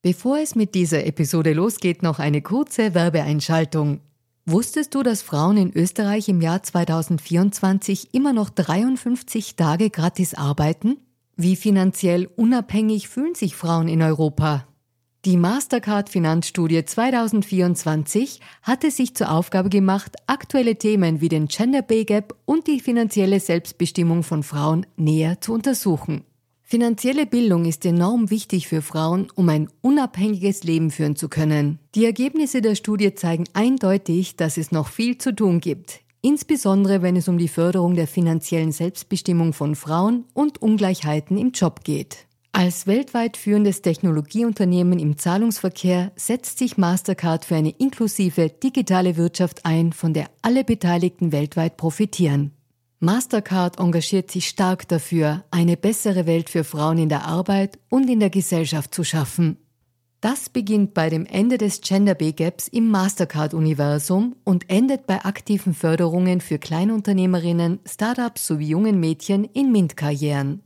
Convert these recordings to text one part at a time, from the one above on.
Bevor es mit dieser Episode losgeht, noch eine kurze Werbeeinschaltung. Wusstest du, dass Frauen in Österreich im Jahr 2024 immer noch 53 Tage gratis arbeiten? Wie finanziell unabhängig fühlen sich Frauen in Europa? Die Mastercard Finanzstudie 2024 hatte sich zur Aufgabe gemacht, aktuelle Themen wie den Gender Pay Gap und die finanzielle Selbstbestimmung von Frauen näher zu untersuchen. Finanzielle Bildung ist enorm wichtig für Frauen, um ein unabhängiges Leben führen zu können. Die Ergebnisse der Studie zeigen eindeutig, dass es noch viel zu tun gibt, insbesondere wenn es um die Förderung der finanziellen Selbstbestimmung von Frauen und Ungleichheiten im Job geht. Als weltweit führendes Technologieunternehmen im Zahlungsverkehr setzt sich Mastercard für eine inklusive digitale Wirtschaft ein, von der alle Beteiligten weltweit profitieren. Mastercard engagiert sich stark dafür, eine bessere Welt für Frauen in der Arbeit und in der Gesellschaft zu schaffen. Das beginnt bei dem Ende des Gender Pay Gaps im Mastercard-Universum und endet bei aktiven Förderungen für Kleinunternehmerinnen, Startups sowie jungen Mädchen in MINT-Karrieren.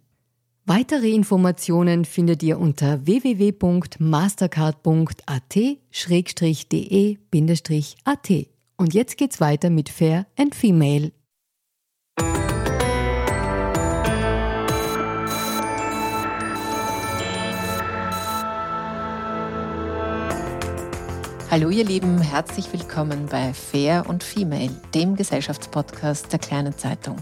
Weitere Informationen findet ihr unter www.mastercard.at-de-at. Und jetzt geht's weiter mit Fair and Female. Hallo ihr Lieben, herzlich willkommen bei Fair und Female, dem Gesellschaftspodcast der kleinen Zeitung.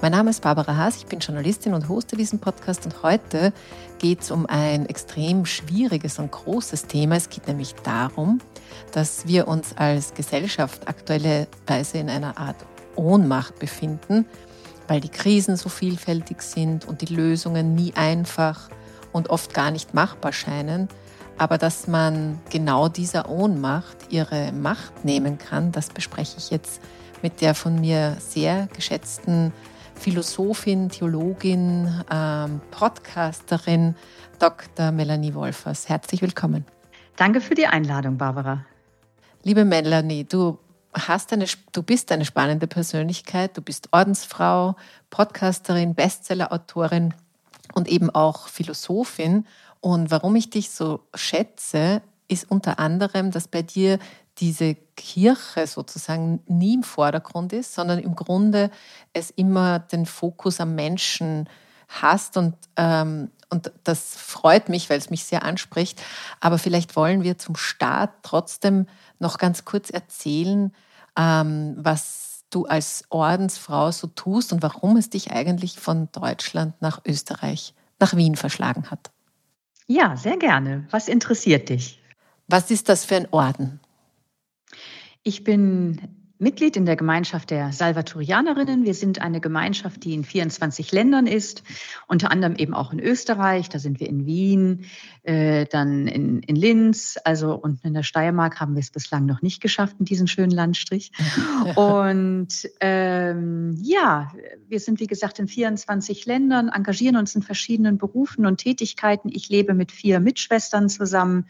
Mein Name ist Barbara Haas, ich bin Journalistin und hoste diesen Podcast und heute geht es um ein extrem schwieriges und großes Thema. Es geht nämlich darum, dass wir uns als Gesellschaft aktuellerweise in einer Art Ohnmacht befinden, weil die Krisen so vielfältig sind und die Lösungen nie einfach und oft gar nicht machbar scheinen aber dass man genau dieser Ohnmacht ihre Macht nehmen kann, das bespreche ich jetzt mit der von mir sehr geschätzten Philosophin, Theologin, ähm, Podcasterin Dr. Melanie Wolfers. Herzlich willkommen. Danke für die Einladung, Barbara. Liebe Melanie, du hast eine, du bist eine spannende Persönlichkeit. Du bist Ordensfrau, Podcasterin, Bestsellerautorin und eben auch Philosophin. Und warum ich dich so schätze, ist unter anderem, dass bei dir diese Kirche sozusagen nie im Vordergrund ist, sondern im Grunde es immer den Fokus am Menschen hast und, ähm, und das freut mich, weil es mich sehr anspricht. Aber vielleicht wollen wir zum Start trotzdem noch ganz kurz erzählen, ähm, was du als Ordensfrau so tust und warum es dich eigentlich von Deutschland nach Österreich, nach Wien verschlagen hat. Ja, sehr gerne. Was interessiert dich? Was ist das für ein Orden? Ich bin Mitglied in der Gemeinschaft der Salvatorianerinnen. Wir sind eine Gemeinschaft, die in 24 Ländern ist, unter anderem eben auch in Österreich. Da sind wir in Wien, äh, dann in, in Linz, also unten in der Steiermark haben wir es bislang noch nicht geschafft in diesen schönen Landstrich. Und ähm, ja, wir sind wie gesagt in 24 Ländern, engagieren uns in verschiedenen Berufen und Tätigkeiten. Ich lebe mit vier Mitschwestern zusammen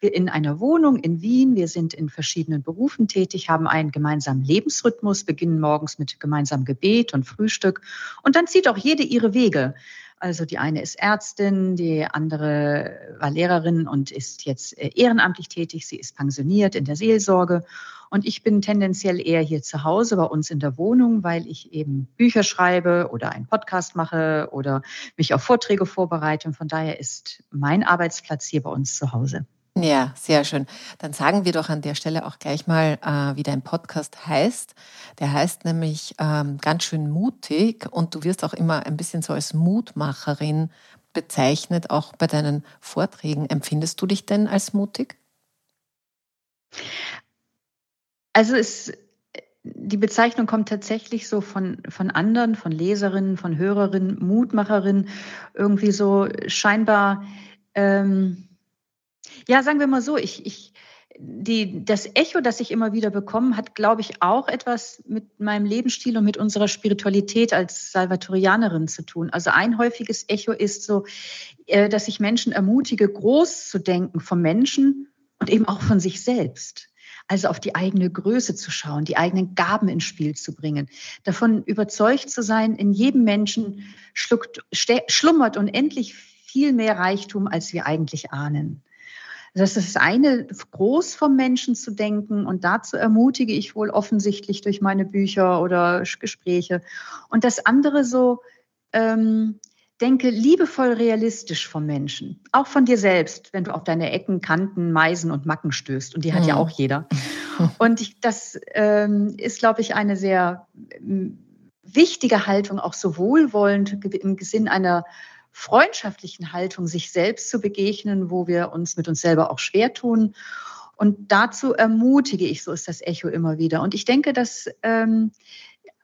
in einer Wohnung in Wien. Wir sind in verschiedenen Berufen tätig, haben einen gemeinsamen Lebensrhythmus, beginnen morgens mit gemeinsamem Gebet und Frühstück. Und dann zieht auch jede ihre Wege. Also die eine ist Ärztin, die andere war Lehrerin und ist jetzt äh, ehrenamtlich tätig. Sie ist pensioniert in der Seelsorge. Und ich bin tendenziell eher hier zu Hause bei uns in der Wohnung, weil ich eben Bücher schreibe oder einen Podcast mache oder mich auf Vorträge vorbereite. Und von daher ist mein Arbeitsplatz hier bei uns zu Hause. Ja, sehr schön. Dann sagen wir doch an der Stelle auch gleich mal, äh, wie dein Podcast heißt. Der heißt nämlich ähm, ganz schön mutig und du wirst auch immer ein bisschen so als Mutmacherin bezeichnet, auch bei deinen Vorträgen. Empfindest du dich denn als mutig? Also es, die Bezeichnung kommt tatsächlich so von, von anderen, von Leserinnen, von Hörerinnen, Mutmacherinnen, irgendwie so scheinbar. Ähm, ja, sagen wir mal so, ich, ich, die, das Echo, das ich immer wieder bekomme, hat, glaube ich, auch etwas mit meinem Lebensstil und mit unserer Spiritualität als Salvatorianerin zu tun. Also ein häufiges Echo ist so, äh, dass ich Menschen ermutige, groß zu denken vom Menschen und eben auch von sich selbst. Also auf die eigene Größe zu schauen, die eigenen Gaben ins Spiel zu bringen, davon überzeugt zu sein, in jedem Menschen schluckt, schlummert unendlich viel mehr Reichtum, als wir eigentlich ahnen. Das ist das eine, groß vom Menschen zu denken und dazu ermutige ich wohl offensichtlich durch meine Bücher oder Gespräche. Und das andere so, ähm, denke liebevoll realistisch vom Menschen, auch von dir selbst, wenn du auf deine Ecken, Kanten, Meisen und Macken stößt. Und die hat mhm. ja auch jeder. Und ich, das ähm, ist, glaube ich, eine sehr wichtige Haltung, auch so wohlwollend im Sinn einer freundschaftlichen Haltung, sich selbst zu begegnen, wo wir uns mit uns selber auch schwer tun. Und dazu ermutige ich, so ist das Echo immer wieder. Und ich denke, das ähm,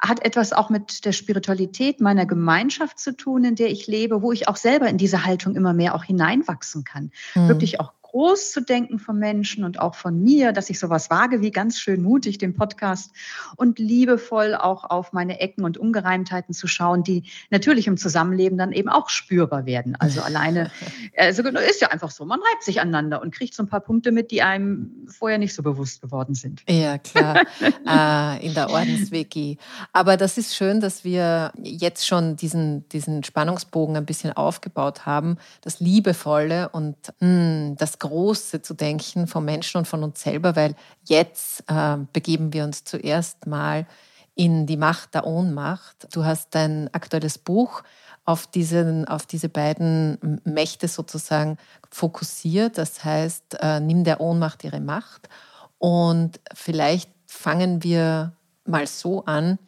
hat etwas auch mit der Spiritualität meiner Gemeinschaft zu tun, in der ich lebe, wo ich auch selber in diese Haltung immer mehr auch hineinwachsen kann. Mhm. Wirklich auch groß zu denken von Menschen und auch von mir, dass ich sowas wage wie ganz schön mutig den Podcast und liebevoll auch auf meine Ecken und Ungereimtheiten zu schauen, die natürlich im Zusammenleben dann eben auch spürbar werden. Also alleine, also ist ja einfach so, man reibt sich aneinander und kriegt so ein paar Punkte mit, die einem vorher nicht so bewusst geworden sind. Ja, klar, äh, in der Ordenswiki. Aber das ist schön, dass wir jetzt schon diesen, diesen Spannungsbogen ein bisschen aufgebaut haben, das Liebevolle und mh, hm, das Große zu denken vom Menschen und von uns selber, weil jetzt äh, begeben wir uns zuerst mal in die Macht der Ohnmacht. Du hast dein aktuelles Buch auf, diesen, auf diese beiden Mächte sozusagen fokussiert. Das heißt, äh, nimm der Ohnmacht ihre Macht. Und vielleicht fangen wir mal so an.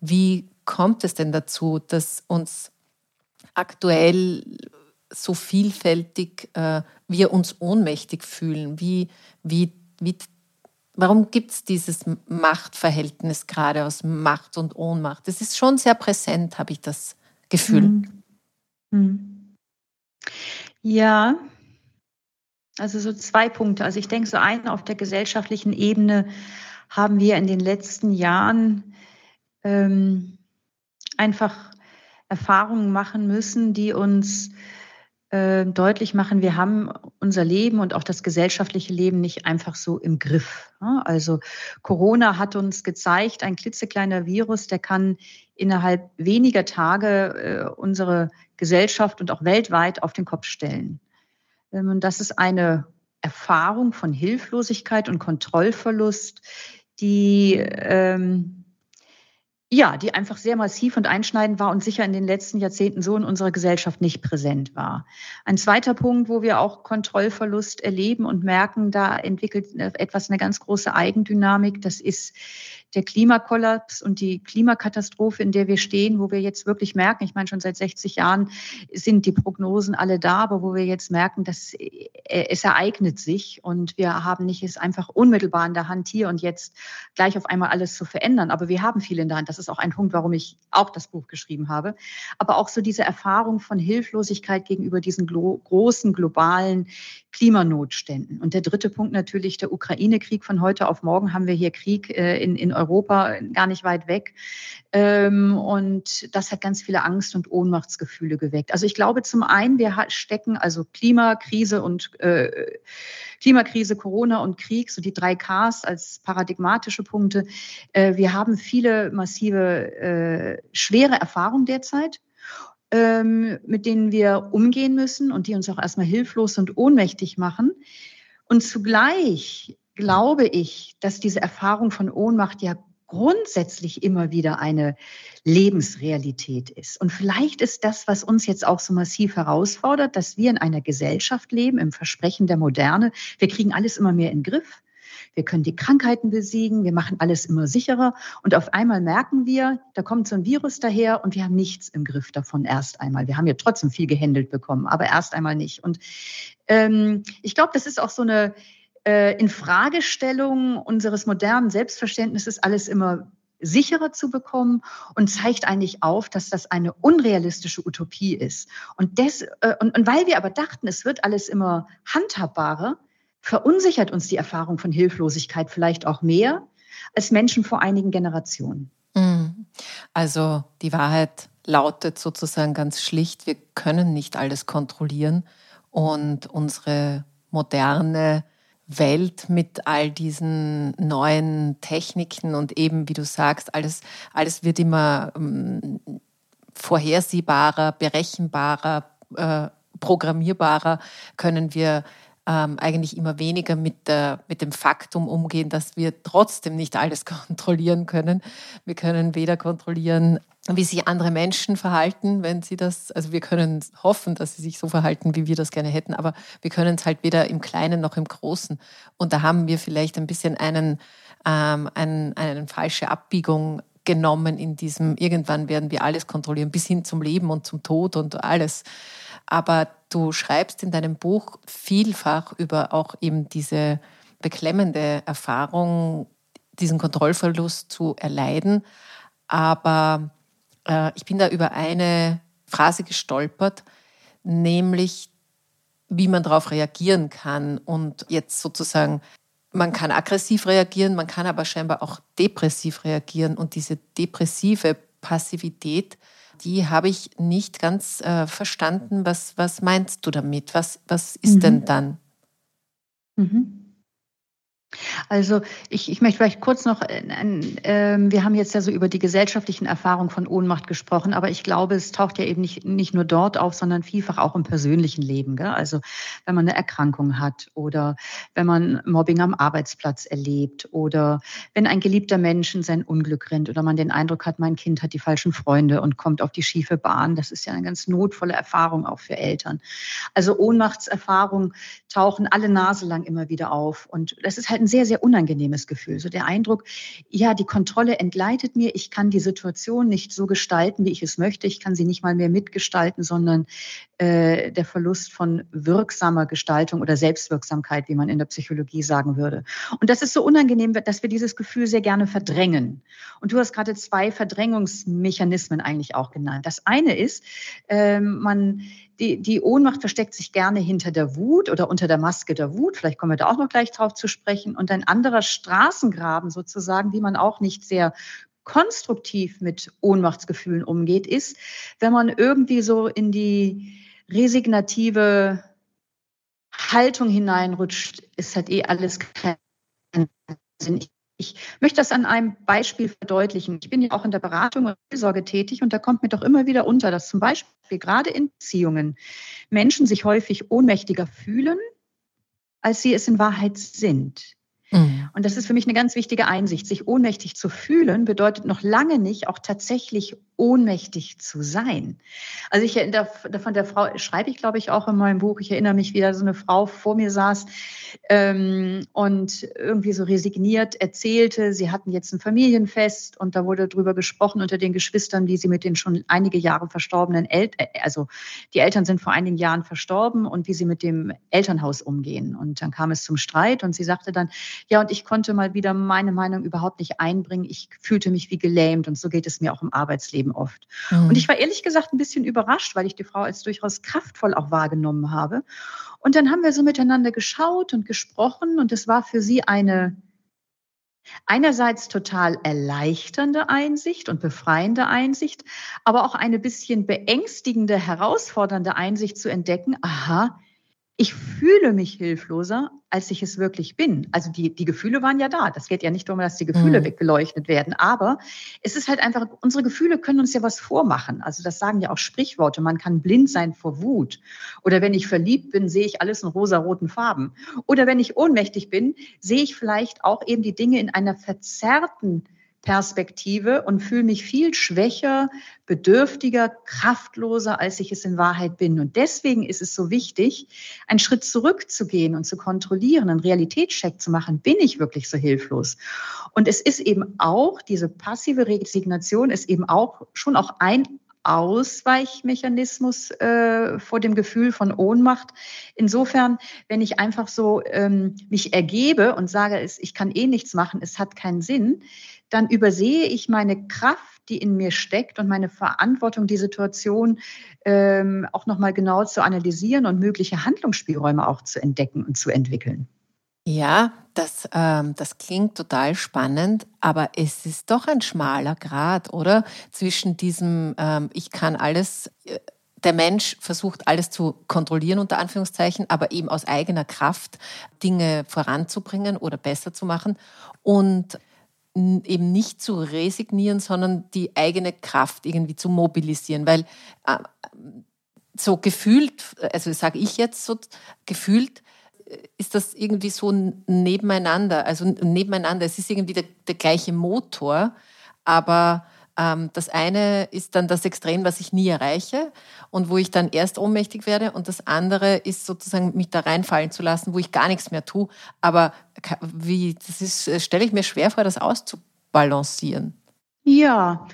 Wie kommt es denn dazu, dass uns aktuell so vielfältig äh, wir uns ohnmächtig fühlen. Wie, wie, wie, warum gibt es dieses Machtverhältnis gerade aus Macht und Ohnmacht? Das ist schon sehr präsent, habe ich das Gefühl. Hm. Hm. Ja, also so zwei Punkte. Also ich denke, so einen auf der gesellschaftlichen Ebene haben wir in den letzten Jahren ähm, einfach Erfahrungen machen müssen, die uns äh, deutlich machen, wir haben unser Leben und auch das gesellschaftliche Leben nicht einfach so im Griff. Also Corona hat uns gezeigt, ein klitzekleiner Virus, der kann innerhalb weniger Tage äh, unsere Gesellschaft und auch weltweit auf den Kopf stellen. Ähm, und das ist eine Erfahrung von Hilflosigkeit und Kontrollverlust, die ähm, ja, die einfach sehr massiv und einschneidend war und sicher in den letzten Jahrzehnten so in unserer Gesellschaft nicht präsent war. Ein zweiter Punkt, wo wir auch Kontrollverlust erleben und merken, da entwickelt etwas eine ganz große Eigendynamik, das ist der Klimakollaps und die Klimakatastrophe, in der wir stehen, wo wir jetzt wirklich merken, ich meine, schon seit 60 Jahren sind die Prognosen alle da, aber wo wir jetzt merken, dass äh, es ereignet sich und wir haben nicht es einfach unmittelbar in der Hand hier und jetzt gleich auf einmal alles zu verändern. Aber wir haben viel in der Hand. Das ist auch ein Punkt, warum ich auch das Buch geschrieben habe. Aber auch so diese Erfahrung von Hilflosigkeit gegenüber diesen glo großen globalen Klimanotständen. Und der dritte Punkt natürlich der Ukraine-Krieg. Von heute auf morgen haben wir hier Krieg äh, in, in Europa, gar nicht weit weg. Ähm, und das hat ganz viele Angst- und Ohnmachtsgefühle geweckt. Also ich glaube zum einen, wir stecken also Klimakrise und äh, Klimakrise, Corona und Krieg, so die drei Ks als paradigmatische Punkte. Äh, wir haben viele massive, äh, schwere Erfahrungen derzeit ähm, mit denen wir umgehen müssen und die uns auch erstmal hilflos und ohnmächtig machen. Und zugleich glaube ich, dass diese Erfahrung von Ohnmacht ja grundsätzlich immer wieder eine Lebensrealität ist. Und vielleicht ist das, was uns jetzt auch so massiv herausfordert, dass wir in einer Gesellschaft leben, im Versprechen der Moderne. Wir kriegen alles immer mehr in den Griff. Wir können die Krankheiten besiegen. Wir machen alles immer sicherer. Und auf einmal merken wir, da kommt so ein Virus daher und wir haben nichts im Griff davon erst einmal. Wir haben ja trotzdem viel gehändelt bekommen, aber erst einmal nicht. Und ähm, ich glaube, das ist auch so eine äh, Infragestellung unseres modernen Selbstverständnisses alles immer sicherer zu bekommen und zeigt eigentlich auf, dass das eine unrealistische Utopie ist. Und, des, äh, und, und weil wir aber dachten, es wird alles immer handhabbarer, verunsichert uns die Erfahrung von Hilflosigkeit vielleicht auch mehr als Menschen vor einigen Generationen. Mhm. Also die Wahrheit lautet sozusagen ganz schlicht, wir können nicht alles kontrollieren und unsere moderne Welt mit all diesen neuen Techniken und eben, wie du sagst, alles, alles wird immer ähm, vorhersehbarer, berechenbarer, äh, programmierbarer, können wir ähm, eigentlich immer weniger mit, der, mit dem Faktum umgehen, dass wir trotzdem nicht alles kontrollieren können. Wir können weder kontrollieren, wie sich andere Menschen verhalten, wenn sie das, also wir können hoffen, dass sie sich so verhalten, wie wir das gerne hätten, aber wir können es halt weder im Kleinen noch im Großen. Und da haben wir vielleicht ein bisschen einen, ähm, einen, eine falsche Abbiegung genommen in diesem, irgendwann werden wir alles kontrollieren, bis hin zum Leben und zum Tod und alles. Aber du schreibst in deinem Buch vielfach über auch eben diese beklemmende Erfahrung, diesen Kontrollverlust zu erleiden. Aber äh, ich bin da über eine Phrase gestolpert, nämlich wie man darauf reagieren kann und jetzt sozusagen man kann aggressiv reagieren, man kann aber scheinbar auch depressiv reagieren. Und diese depressive Passivität, die habe ich nicht ganz äh, verstanden. Was, was meinst du damit? Was, was ist mhm. denn dann? Mhm. Also ich, ich möchte vielleicht kurz noch, äh, äh, wir haben jetzt ja so über die gesellschaftlichen Erfahrungen von Ohnmacht gesprochen, aber ich glaube, es taucht ja eben nicht, nicht nur dort auf, sondern vielfach auch im persönlichen Leben. Gell? Also wenn man eine Erkrankung hat oder wenn man Mobbing am Arbeitsplatz erlebt oder wenn ein geliebter Mensch in sein Unglück rennt oder man den Eindruck hat, mein Kind hat die falschen Freunde und kommt auf die schiefe Bahn. Das ist ja eine ganz notvolle Erfahrung auch für Eltern. Also Ohnmachtserfahrungen tauchen alle Nase lang immer wieder auf und das ist halt ein sehr, sehr unangenehmes Gefühl. So der Eindruck, ja, die Kontrolle entgleitet mir, ich kann die Situation nicht so gestalten, wie ich es möchte, ich kann sie nicht mal mehr mitgestalten, sondern äh, der Verlust von wirksamer Gestaltung oder Selbstwirksamkeit, wie man in der Psychologie sagen würde. Und das ist so unangenehm, dass wir dieses Gefühl sehr gerne verdrängen. Und du hast gerade zwei Verdrängungsmechanismen eigentlich auch genannt. Das eine ist, äh, man die, die Ohnmacht versteckt sich gerne hinter der Wut oder unter der Maske der Wut. Vielleicht kommen wir da auch noch gleich drauf zu sprechen. Und ein anderer Straßengraben sozusagen, wie man auch nicht sehr konstruktiv mit Ohnmachtsgefühlen umgeht, ist, wenn man irgendwie so in die resignative Haltung hineinrutscht, ist halt eh alles kein Sinn. Ich möchte das an einem Beispiel verdeutlichen. Ich bin ja auch in der Beratung und Sorge tätig und da kommt mir doch immer wieder unter, dass zum Beispiel gerade in Beziehungen Menschen sich häufig ohnmächtiger fühlen, als sie es in Wahrheit sind. Mhm. Und das ist für mich eine ganz wichtige Einsicht. Sich ohnmächtig zu fühlen bedeutet noch lange nicht auch tatsächlich ohnmächtig zu sein. Also ich von der Frau schreibe ich, glaube ich, auch in meinem Buch. Ich erinnere mich, wie da so eine Frau vor mir saß ähm, und irgendwie so resigniert erzählte, sie hatten jetzt ein Familienfest und da wurde darüber gesprochen unter den Geschwistern, wie sie mit den schon einige Jahre verstorbenen Eltern, äh, also die Eltern sind vor einigen Jahren verstorben und wie sie mit dem Elternhaus umgehen. Und dann kam es zum Streit und sie sagte dann, ja, und ich konnte mal wieder meine Meinung überhaupt nicht einbringen. Ich fühlte mich wie gelähmt und so geht es mir auch im Arbeitsleben oft. Mhm. Und ich war ehrlich gesagt ein bisschen überrascht, weil ich die Frau als durchaus kraftvoll auch wahrgenommen habe. Und dann haben wir so miteinander geschaut und gesprochen und es war für sie eine einerseits total erleichternde Einsicht und befreiende Einsicht, aber auch eine bisschen beängstigende, herausfordernde Einsicht zu entdecken, aha, ich fühle mich hilfloser, als ich es wirklich bin. Also die, die Gefühle waren ja da. Das geht ja nicht darum, dass die Gefühle mhm. weggeleuchtet werden. Aber es ist halt einfach, unsere Gefühle können uns ja was vormachen. Also das sagen ja auch Sprichworte. Man kann blind sein vor Wut. Oder wenn ich verliebt bin, sehe ich alles in rosa-roten Farben. Oder wenn ich ohnmächtig bin, sehe ich vielleicht auch eben die Dinge in einer verzerrten Perspektive und fühle mich viel schwächer, bedürftiger, kraftloser, als ich es in Wahrheit bin. Und deswegen ist es so wichtig, einen Schritt zurückzugehen und zu kontrollieren, einen Realitätscheck zu machen. Bin ich wirklich so hilflos? Und es ist eben auch, diese passive Resignation ist eben auch schon auch ein Ausweichmechanismus äh, vor dem Gefühl von Ohnmacht. Insofern, wenn ich einfach so ähm, mich ergebe und sage, ich kann eh nichts machen, es hat keinen Sinn, dann übersehe ich meine Kraft, die in mir steckt und meine Verantwortung, die Situation ähm, auch nochmal genau zu analysieren und mögliche Handlungsspielräume auch zu entdecken und zu entwickeln. Ja, das, ähm, das klingt total spannend, aber es ist doch ein schmaler Grad, oder? Zwischen diesem, ähm, ich kann alles, äh, der Mensch versucht alles zu kontrollieren, unter Anführungszeichen, aber eben aus eigener Kraft Dinge voranzubringen oder besser zu machen und eben nicht zu resignieren, sondern die eigene Kraft irgendwie zu mobilisieren, weil äh, so gefühlt, also sage ich jetzt so, gefühlt ist das irgendwie so nebeneinander, also nebeneinander. Es ist irgendwie der, der gleiche Motor, aber das eine ist dann das Extrem, was ich nie erreiche und wo ich dann erst ohnmächtig werde. Und das andere ist sozusagen, mich da reinfallen zu lassen, wo ich gar nichts mehr tue. Aber wie, das ist, äh, stelle ich mir schwer vor, das auszubalancieren. Ja,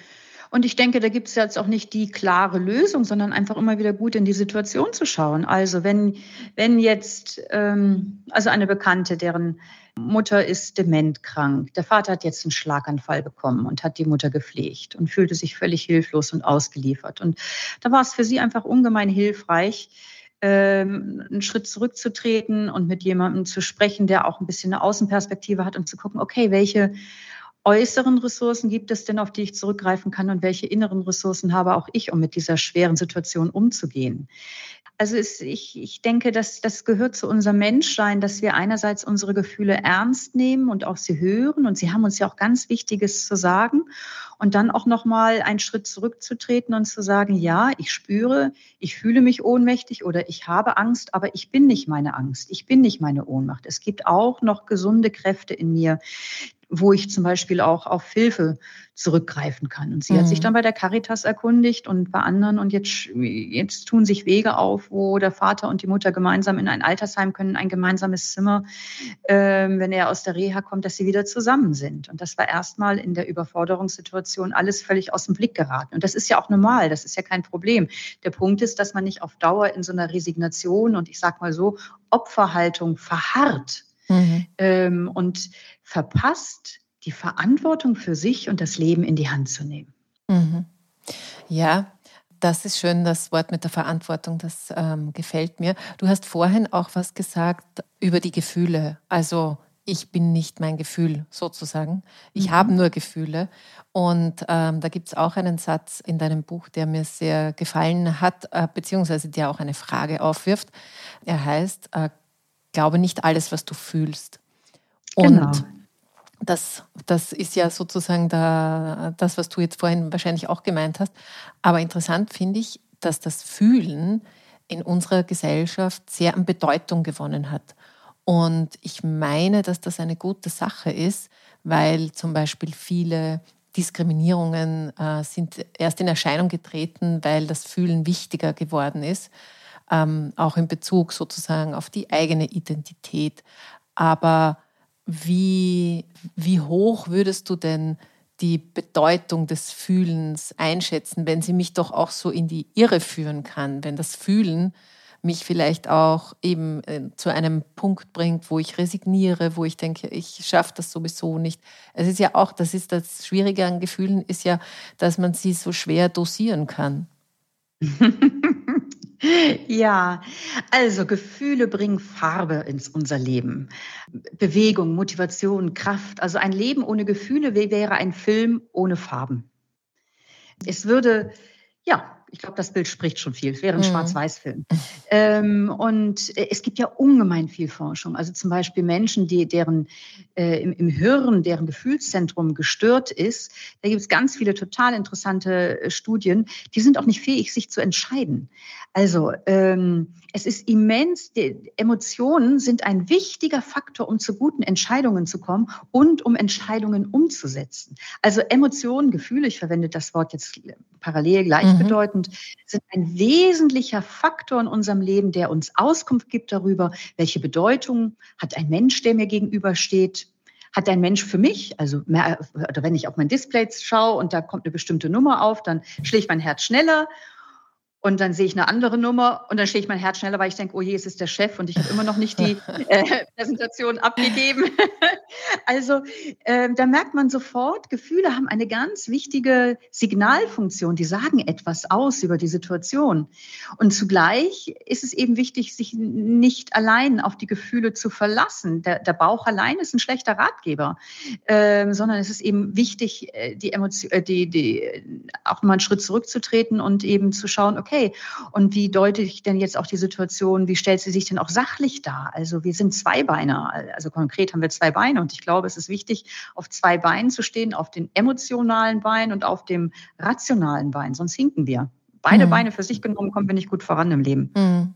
und ich denke, da gibt es jetzt auch nicht die klare Lösung, sondern einfach immer wieder gut in die Situation zu schauen. Also wenn, wenn jetzt, ähm, also eine Bekannte, deren Mutter ist dementkrank, der Vater hat jetzt einen Schlaganfall bekommen und hat die Mutter gepflegt und fühlte sich völlig hilflos und ausgeliefert. Und da war es für sie einfach ungemein hilfreich, ähm, einen Schritt zurückzutreten und mit jemandem zu sprechen, der auch ein bisschen eine Außenperspektive hat und zu gucken, okay, welche äußeren Ressourcen gibt es denn, auf die ich zurückgreifen kann und welche inneren Ressourcen habe auch ich, um mit dieser schweren Situation umzugehen? Also es, ich, ich denke, dass das gehört zu unserem Menschsein, dass wir einerseits unsere Gefühle ernst nehmen und auch sie hören und sie haben uns ja auch ganz Wichtiges zu sagen und dann auch noch mal einen Schritt zurückzutreten und zu sagen, ja, ich spüre, ich fühle mich ohnmächtig oder ich habe Angst, aber ich bin nicht meine Angst, ich bin nicht meine Ohnmacht. Es gibt auch noch gesunde Kräfte in mir, wo ich zum Beispiel auch auf Hilfe zurückgreifen kann. Und sie mhm. hat sich mhm. dann bei der Caritas erkundigt und bei anderen und jetzt, jetzt tun sich Wege auf, wo der Vater und die Mutter gemeinsam in ein Altersheim können, ein gemeinsames Zimmer, ähm, wenn er aus der Reha kommt, dass sie wieder zusammen sind. Und das war erstmal in der Überforderungssituation alles völlig aus dem Blick geraten. Und das ist ja auch normal, das ist ja kein Problem. Der Punkt ist, dass man nicht auf Dauer in so einer Resignation und ich sag mal so Opferhaltung verharrt. Mhm. Ähm, und verpasst, die Verantwortung für sich und das Leben in die Hand zu nehmen. Mhm. Ja, das ist schön, das Wort mit der Verantwortung, das ähm, gefällt mir. Du hast vorhin auch was gesagt über die Gefühle. Also ich bin nicht mein Gefühl sozusagen. Ich mhm. habe nur Gefühle. Und ähm, da gibt es auch einen Satz in deinem Buch, der mir sehr gefallen hat, äh, beziehungsweise der auch eine Frage aufwirft. Er heißt, äh, glaube nicht alles, was du fühlst. Und genau das, das ist ja sozusagen da, das, was du jetzt vorhin wahrscheinlich auch gemeint hast. Aber interessant finde ich, dass das Fühlen in unserer Gesellschaft sehr an Bedeutung gewonnen hat. Und ich meine, dass das eine gute Sache ist, weil zum Beispiel viele Diskriminierungen äh, sind erst in Erscheinung getreten, weil das Fühlen wichtiger geworden ist, ähm, auch in Bezug sozusagen auf die eigene Identität. Aber wie, wie hoch würdest du denn die Bedeutung des Fühlens einschätzen, wenn sie mich doch auch so in die Irre führen kann, wenn das Fühlen mich vielleicht auch eben äh, zu einem Punkt bringt, wo ich resigniere, wo ich denke, ich schaffe das sowieso nicht. Es ist ja auch, das ist das Schwierige an Gefühlen, ist ja, dass man sie so schwer dosieren kann. Ja, also Gefühle bringen Farbe ins unser Leben. Bewegung, Motivation, Kraft. Also ein Leben ohne Gefühle wäre ein Film ohne Farben. Es würde, ja, ich glaube, das Bild spricht schon viel. Es wäre ein mhm. Schwarz-Weiß-Film. Ähm, und äh, es gibt ja ungemein viel Forschung. Also zum Beispiel Menschen, die, deren äh, im, im Hirn, deren Gefühlszentrum gestört ist. Da gibt es ganz viele total interessante äh, Studien. Die sind auch nicht fähig, sich zu entscheiden. Also ähm, es ist immens, die Emotionen sind ein wichtiger Faktor, um zu guten Entscheidungen zu kommen und um Entscheidungen umzusetzen. Also Emotionen, Gefühle, ich verwende das Wort jetzt parallel gleichbedeutend, mhm. sind ein wesentlicher Faktor in unserem Leben, der uns Auskunft gibt darüber, welche Bedeutung hat ein Mensch, der mir gegenübersteht, hat ein Mensch für mich, also mehr, oder wenn ich auf mein Display schaue und da kommt eine bestimmte Nummer auf, dann schlägt mein Herz schneller und dann sehe ich eine andere Nummer und dann ich mein Herz schneller, weil ich denke, oh je, es ist der Chef und ich habe immer noch nicht die äh, Präsentation abgegeben. also äh, da merkt man sofort, Gefühle haben eine ganz wichtige Signalfunktion. Die sagen etwas aus über die Situation. Und zugleich ist es eben wichtig, sich nicht allein auf die Gefühle zu verlassen. Der, der Bauch allein ist ein schlechter Ratgeber, äh, sondern es ist eben wichtig, äh, die Emotion, äh, die, die, auch mal einen Schritt zurückzutreten und eben zu schauen, okay, okay, und wie deute ich denn jetzt auch die Situation, wie stellt sie sich denn auch sachlich dar? Also wir sind Zweibeiner, also konkret haben wir zwei Beine und ich glaube, es ist wichtig, auf zwei Beinen zu stehen, auf den emotionalen Bein und auf dem rationalen Bein, sonst hinken wir. Beide mhm. Beine für sich genommen kommen wir nicht gut voran im Leben. Mhm.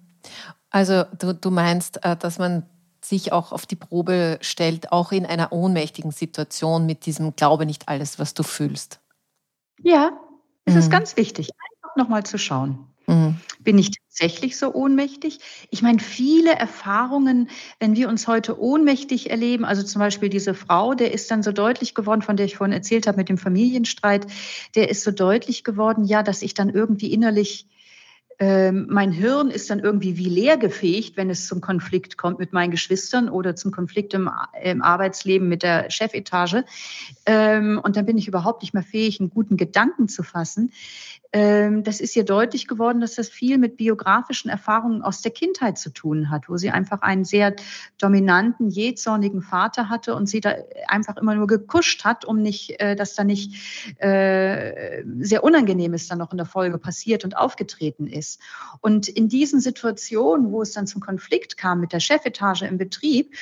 Also du, du meinst, äh, dass man sich auch auf die Probe stellt, auch in einer ohnmächtigen Situation mit diesem Glaube nicht alles, was du fühlst. Ja, es mhm. ist ganz wichtig, nochmal zu schauen. Mhm. Bin ich tatsächlich so ohnmächtig? Ich meine, viele Erfahrungen, wenn wir uns heute ohnmächtig erleben, also zum Beispiel diese Frau, der ist dann so deutlich geworden, von der ich vorhin erzählt habe mit dem Familienstreit, der ist so deutlich geworden, ja, dass ich dann irgendwie innerlich ähm, mein Hirn ist dann irgendwie wie leer gefegt, wenn es zum Konflikt kommt mit meinen Geschwistern oder zum Konflikt im, im Arbeitsleben mit der Chefetage. Ähm, und dann bin ich überhaupt nicht mehr fähig, einen guten Gedanken zu fassen. Ähm, das ist ihr deutlich geworden, dass das viel mit biografischen Erfahrungen aus der Kindheit zu tun hat, wo sie einfach einen sehr dominanten, jähzornigen Vater hatte und sie da einfach immer nur gekuscht hat, um nicht, äh, dass da nicht äh, sehr Unangenehmes dann noch in der Folge passiert und aufgetreten ist. Und in diesen Situationen, wo es dann zum Konflikt kam mit der Chefetage im Betrieb,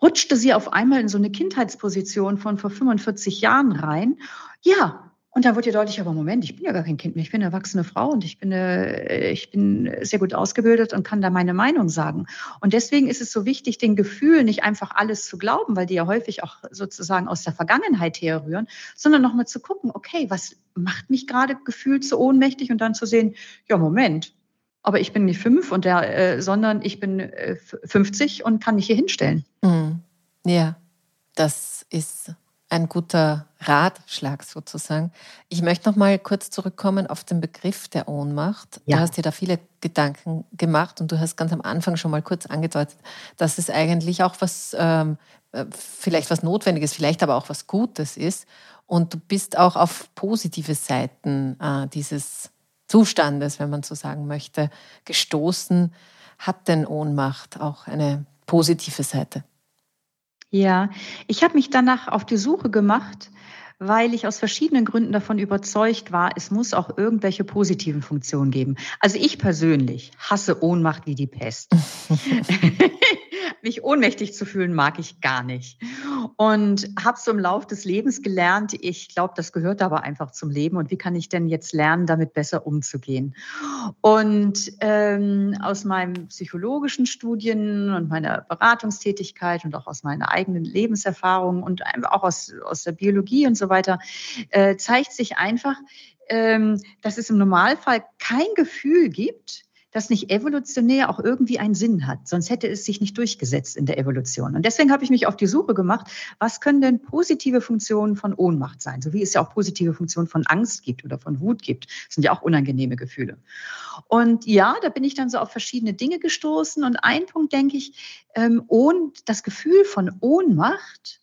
rutschte sie auf einmal in so eine Kindheitsposition von vor 45 Jahren rein. Ja, und da wurde ihr deutlich, aber Moment, ich bin ja gar kein Kind mehr, ich bin eine erwachsene Frau und ich bin, äh, ich bin sehr gut ausgebildet und kann da meine Meinung sagen. Und deswegen ist es so wichtig, den Gefühlen nicht einfach alles zu glauben, weil die ja häufig auch sozusagen aus der Vergangenheit herrühren, sondern nochmal zu gucken, okay, was macht mich gerade gefühlt so ohnmächtig und dann zu sehen, ja, Moment, aber ich bin nicht fünf und der, äh, sondern ich bin äh, 50 und kann mich hier hinstellen. Mhm. Ja, das ist ein guter Ratschlag sozusagen. Ich möchte noch mal kurz zurückkommen auf den Begriff der Ohnmacht. Ja. Du hast dir da viele Gedanken gemacht und du hast ganz am Anfang schon mal kurz angedeutet, dass es eigentlich auch was, ähm, äh, vielleicht was Notwendiges, vielleicht aber auch was Gutes ist. Und du bist auch auf positive Seiten äh, dieses Zustandes, wenn man so sagen möchte, gestoßen. Hat denn Ohnmacht auch eine positive Seite? Ja, ich habe mich danach auf die Suche gemacht, weil ich aus verschiedenen Gründen davon überzeugt war, es muss auch irgendwelche positiven Funktionen geben. Also ich persönlich hasse Ohnmacht wie die Pest. mich ohnmächtig zu fühlen, mag ich gar nicht. Und habe so im Lauf des Lebens gelernt, ich glaube, das gehört aber einfach zum Leben. Und wie kann ich denn jetzt lernen, damit besser umzugehen? Und ähm, aus meinen psychologischen Studien und meiner Beratungstätigkeit und auch aus meiner eigenen Lebenserfahrung und auch aus, aus der Biologie und so weiter, äh, zeigt sich einfach, ähm, dass es im Normalfall kein Gefühl gibt, das nicht evolutionär auch irgendwie einen Sinn hat. Sonst hätte es sich nicht durchgesetzt in der Evolution. Und deswegen habe ich mich auf die Suche gemacht, was können denn positive Funktionen von Ohnmacht sein? So wie es ja auch positive Funktionen von Angst gibt oder von Wut gibt. Das sind ja auch unangenehme Gefühle. Und ja, da bin ich dann so auf verschiedene Dinge gestoßen. Und ein Punkt denke ich, ähm, das Gefühl von Ohnmacht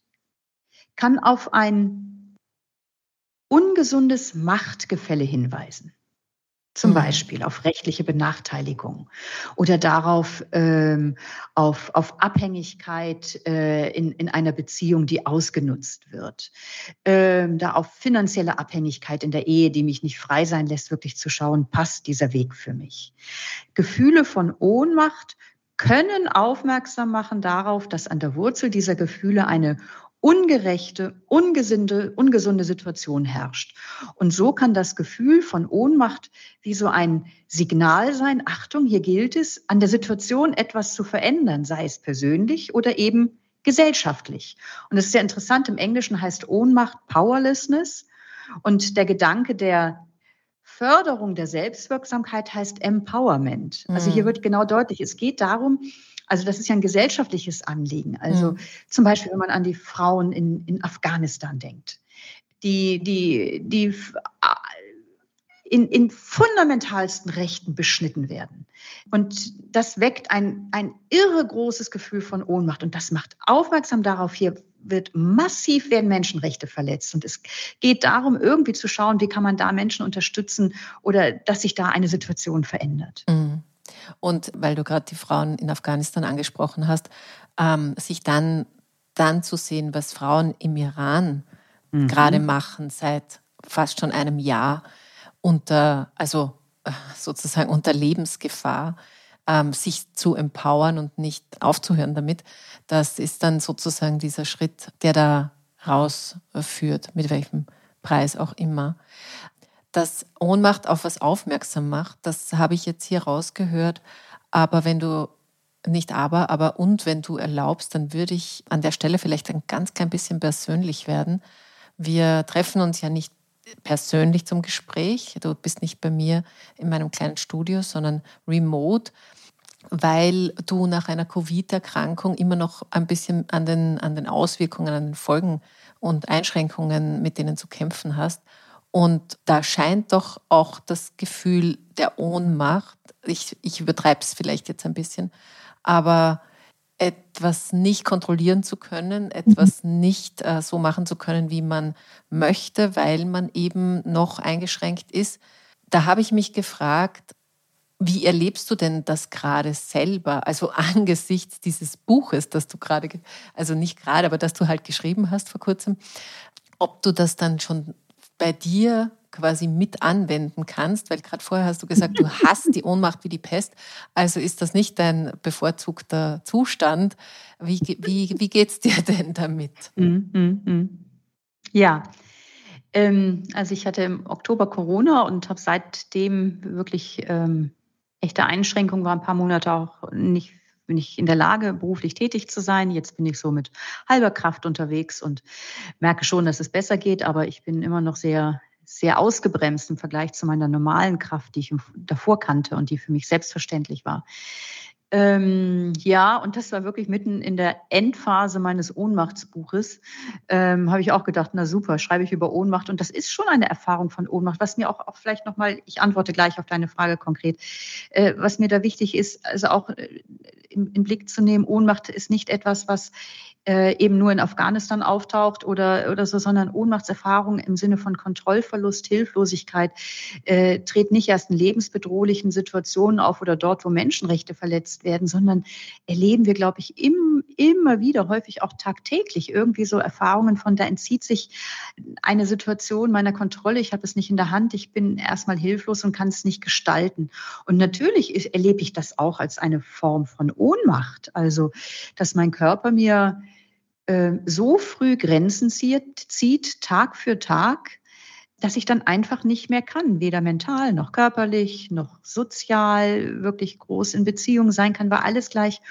kann auf ein ungesundes Machtgefälle hinweisen. Zum mhm. Beispiel auf rechtliche Benachteiligung oder darauf, ähm, auf, auf Abhängigkeit äh, in, in einer Beziehung, die ausgenutzt wird. Ähm, da auf finanzielle Abhängigkeit in der Ehe, die mich nicht frei sein lässt, wirklich zu schauen, passt dieser Weg für mich. Gefühle von Ohnmacht können aufmerksam machen darauf, dass an der Wurzel dieser Gefühle eine ungerechte, ungesunde, ungesunde Situation herrscht. Und so kann das Gefühl von Ohnmacht wie so ein Signal sein, Achtung, hier gilt es, an der Situation etwas zu verändern, sei es persönlich oder eben gesellschaftlich. Und das ist sehr interessant, im Englischen heißt Ohnmacht Powerlessness und der Gedanke der Förderung der Selbstwirksamkeit heißt Empowerment. Also hier mhm. wird genau deutlich, es geht darum, also das ist ja ein gesellschaftliches Anliegen. Also mhm. zum Beispiel, wenn man an die Frauen in, in Afghanistan denkt, die, die, die in, in fundamentalsten Rechten beschnitten werden. Und das weckt ein, ein irre großes Gefühl von Ohnmacht. Und das macht aufmerksam darauf, hier wird massiv werden Menschenrechte verletzt. Und es geht darum, irgendwie zu schauen, wie kann man da Menschen unterstützen oder dass sich da eine Situation verändert. Mhm. Und weil du gerade die Frauen in Afghanistan angesprochen hast, ähm, sich dann, dann zu sehen, was Frauen im Iran mhm. gerade machen seit fast schon einem Jahr unter, also äh, sozusagen unter Lebensgefahr, ähm, sich zu empowern und nicht aufzuhören damit, das ist dann sozusagen dieser Schritt, der da rausführt, mit welchem Preis auch immer dass Ohnmacht auf was aufmerksam macht, das habe ich jetzt hier rausgehört. Aber wenn du nicht aber, aber und wenn du erlaubst, dann würde ich an der Stelle vielleicht ein ganz klein bisschen persönlich werden. Wir treffen uns ja nicht persönlich zum Gespräch. Du bist nicht bei mir in meinem kleinen Studio, sondern remote, weil du nach einer Covid-Erkrankung immer noch ein bisschen an den, an den Auswirkungen, an den Folgen und Einschränkungen, mit denen zu kämpfen hast. Und da scheint doch auch das Gefühl der Ohnmacht, ich, ich übertreibe es vielleicht jetzt ein bisschen, aber etwas nicht kontrollieren zu können, etwas mhm. nicht äh, so machen zu können, wie man möchte, weil man eben noch eingeschränkt ist. Da habe ich mich gefragt, wie erlebst du denn das gerade selber? Also angesichts dieses Buches, das du gerade, also nicht gerade, aber das du halt geschrieben hast vor kurzem, ob du das dann schon bei dir quasi mit anwenden kannst, weil gerade vorher hast du gesagt, du hast die Ohnmacht wie die Pest. Also ist das nicht dein bevorzugter Zustand. Wie, wie, wie geht es dir denn damit? Mm, mm, mm. Ja, ähm, also ich hatte im Oktober Corona und habe seitdem wirklich ähm, echte Einschränkungen, war ein paar Monate auch nicht bin ich in der Lage, beruflich tätig zu sein. Jetzt bin ich so mit halber Kraft unterwegs und merke schon, dass es besser geht, aber ich bin immer noch sehr sehr ausgebremst im Vergleich zu meiner normalen Kraft, die ich davor kannte und die für mich selbstverständlich war. Ähm, ja, und das war wirklich mitten in der Endphase meines Ohnmachtsbuches. Ähm, Habe ich auch gedacht, na super, schreibe ich über Ohnmacht. Und das ist schon eine Erfahrung von Ohnmacht, was mir auch, auch vielleicht nochmal, ich antworte gleich auf deine Frage konkret, äh, was mir da wichtig ist, also auch äh, im, im Blick zu nehmen, Ohnmacht ist nicht etwas, was äh, eben nur in Afghanistan auftaucht oder, oder so, sondern Ohnmachtserfahrung im Sinne von Kontrollverlust, Hilflosigkeit äh, tritt nicht erst in lebensbedrohlichen Situationen auf oder dort, wo Menschenrechte verletzt werden, sondern erleben wir, glaube ich, im, immer wieder, häufig auch tagtäglich irgendwie so Erfahrungen von, da entzieht sich eine Situation meiner Kontrolle, ich habe es nicht in der Hand, ich bin erstmal hilflos und kann es nicht gestalten. Und natürlich erlebe ich das auch als eine Form von Ohnmacht, also dass mein Körper mir äh, so früh Grenzen zieht, zieht, Tag für Tag, dass ich dann einfach nicht mehr kann, weder mental noch körperlich noch sozial wirklich groß in Beziehung sein kann, weil alles gleich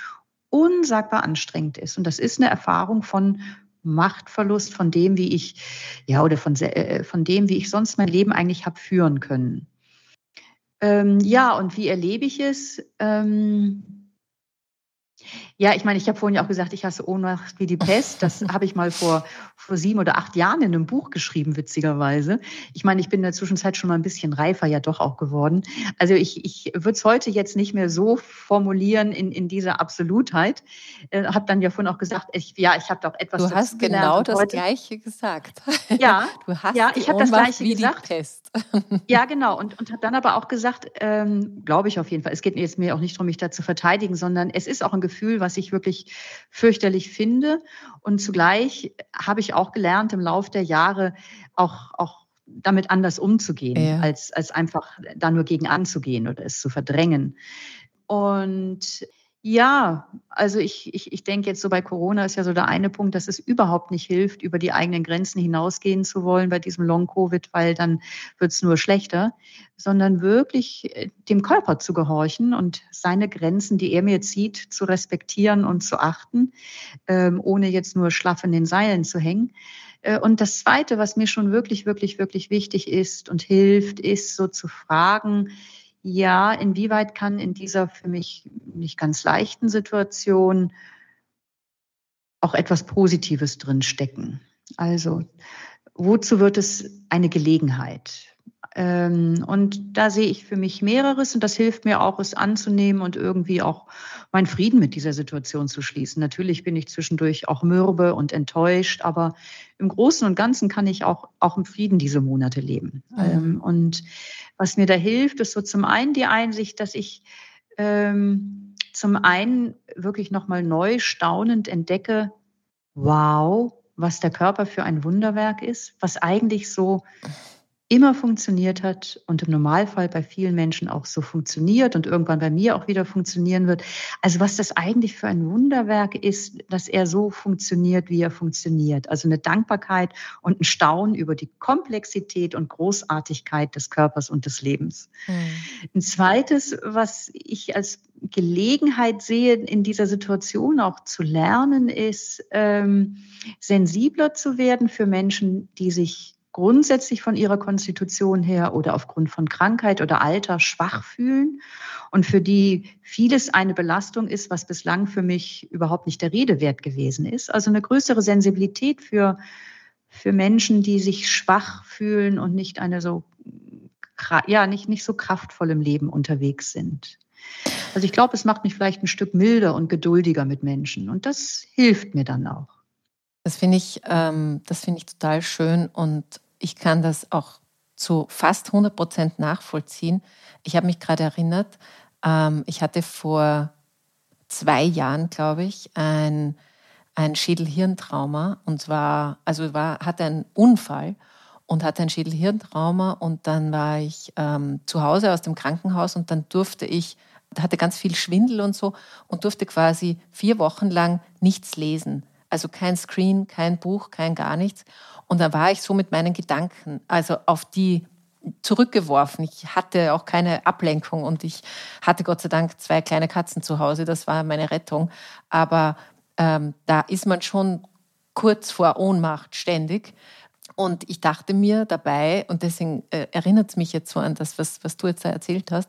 unsagbar anstrengend ist. Und das ist eine Erfahrung von Machtverlust, von dem, wie ich, ja, oder von, äh, von dem, wie ich sonst mein Leben eigentlich habe führen können. Ähm, ja, und wie erlebe ich es? Ähm, ja, ich meine, ich habe vorhin ja auch gesagt, ich hasse Ohnmacht wie die Pest. Das habe ich mal vor, vor sieben oder acht Jahren in einem Buch geschrieben, witzigerweise. Ich meine, ich bin in der Zwischenzeit schon mal ein bisschen reifer ja doch auch geworden. Also ich, ich würde es heute jetzt nicht mehr so formulieren in, in dieser Absolutheit. Äh, habe dann ja vorhin auch gesagt, ich, ja, ich habe doch etwas Du hast genau das heute. Gleiche gesagt. Ja, du hast ja, ich habe das Gleiche wie gesagt. Die Pest. Ja, genau. Und, und habe dann aber auch gesagt, ähm, glaube ich auf jeden Fall, es geht jetzt mir auch nicht darum, mich da zu verteidigen, sondern es ist auch ein Gefühl, was ich wirklich fürchterlich finde. Und zugleich habe ich auch gelernt, im Laufe der Jahre auch, auch damit anders umzugehen, ja. als, als einfach da nur gegen anzugehen oder es zu verdrängen. Und ja, also ich, ich, ich denke jetzt so bei Corona ist ja so der eine Punkt, dass es überhaupt nicht hilft, über die eigenen Grenzen hinausgehen zu wollen bei diesem Long-Covid, weil dann wird es nur schlechter, sondern wirklich äh, dem Körper zu gehorchen und seine Grenzen, die er mir zieht, zu respektieren und zu achten, ähm, ohne jetzt nur schlaff in den Seilen zu hängen. Äh, und das Zweite, was mir schon wirklich, wirklich, wirklich wichtig ist und hilft, ist so zu fragen, ja, inwieweit kann in dieser für mich nicht ganz leichten Situation auch etwas Positives drin stecken? Also, wozu wird es eine Gelegenheit? Ähm, und da sehe ich für mich mehreres und das hilft mir auch, es anzunehmen und irgendwie auch meinen Frieden mit dieser Situation zu schließen. Natürlich bin ich zwischendurch auch mürbe und enttäuscht, aber im Großen und Ganzen kann ich auch, auch im Frieden diese Monate leben. Mhm. Ähm, und was mir da hilft, ist so zum einen die Einsicht, dass ich ähm, zum einen wirklich nochmal neu staunend entdecke, wow, was der Körper für ein Wunderwerk ist, was eigentlich so immer funktioniert hat und im Normalfall bei vielen Menschen auch so funktioniert und irgendwann bei mir auch wieder funktionieren wird. Also was das eigentlich für ein Wunderwerk ist, dass er so funktioniert, wie er funktioniert. Also eine Dankbarkeit und ein Staunen über die Komplexität und Großartigkeit des Körpers und des Lebens. Mhm. Ein zweites, was ich als Gelegenheit sehe, in dieser Situation auch zu lernen, ist ähm, sensibler zu werden für Menschen, die sich grundsätzlich von ihrer Konstitution her oder aufgrund von Krankheit oder Alter schwach fühlen und für die vieles eine Belastung ist, was bislang für mich überhaupt nicht der Rede wert gewesen ist. Also eine größere Sensibilität für, für Menschen, die sich schwach fühlen und nicht eine so, ja, nicht, nicht so kraftvoll im Leben unterwegs sind. Also ich glaube, es macht mich vielleicht ein Stück milder und geduldiger mit Menschen und das hilft mir dann auch. Das finde ich, ähm, das ich total schön und ich kann das auch zu fast 100 Prozent nachvollziehen. Ich habe mich gerade erinnert, ähm, ich hatte vor zwei Jahren, glaube ich, ein, ein Schädelhirntrauma und zwar, also war, hatte einen Unfall und hatte ein Schädelhirntrauma und dann war ich ähm, zu Hause aus dem Krankenhaus und dann durfte ich, hatte ganz viel Schwindel und so und durfte quasi vier Wochen lang nichts lesen. Also kein Screen, kein Buch, kein gar nichts. Und da war ich so mit meinen Gedanken, also auf die zurückgeworfen. Ich hatte auch keine Ablenkung und ich hatte Gott sei Dank zwei kleine Katzen zu Hause. Das war meine Rettung. Aber ähm, da ist man schon kurz vor Ohnmacht ständig. Und ich dachte mir dabei, und deswegen äh, erinnert es mich jetzt so an das, was, was du jetzt da erzählt hast,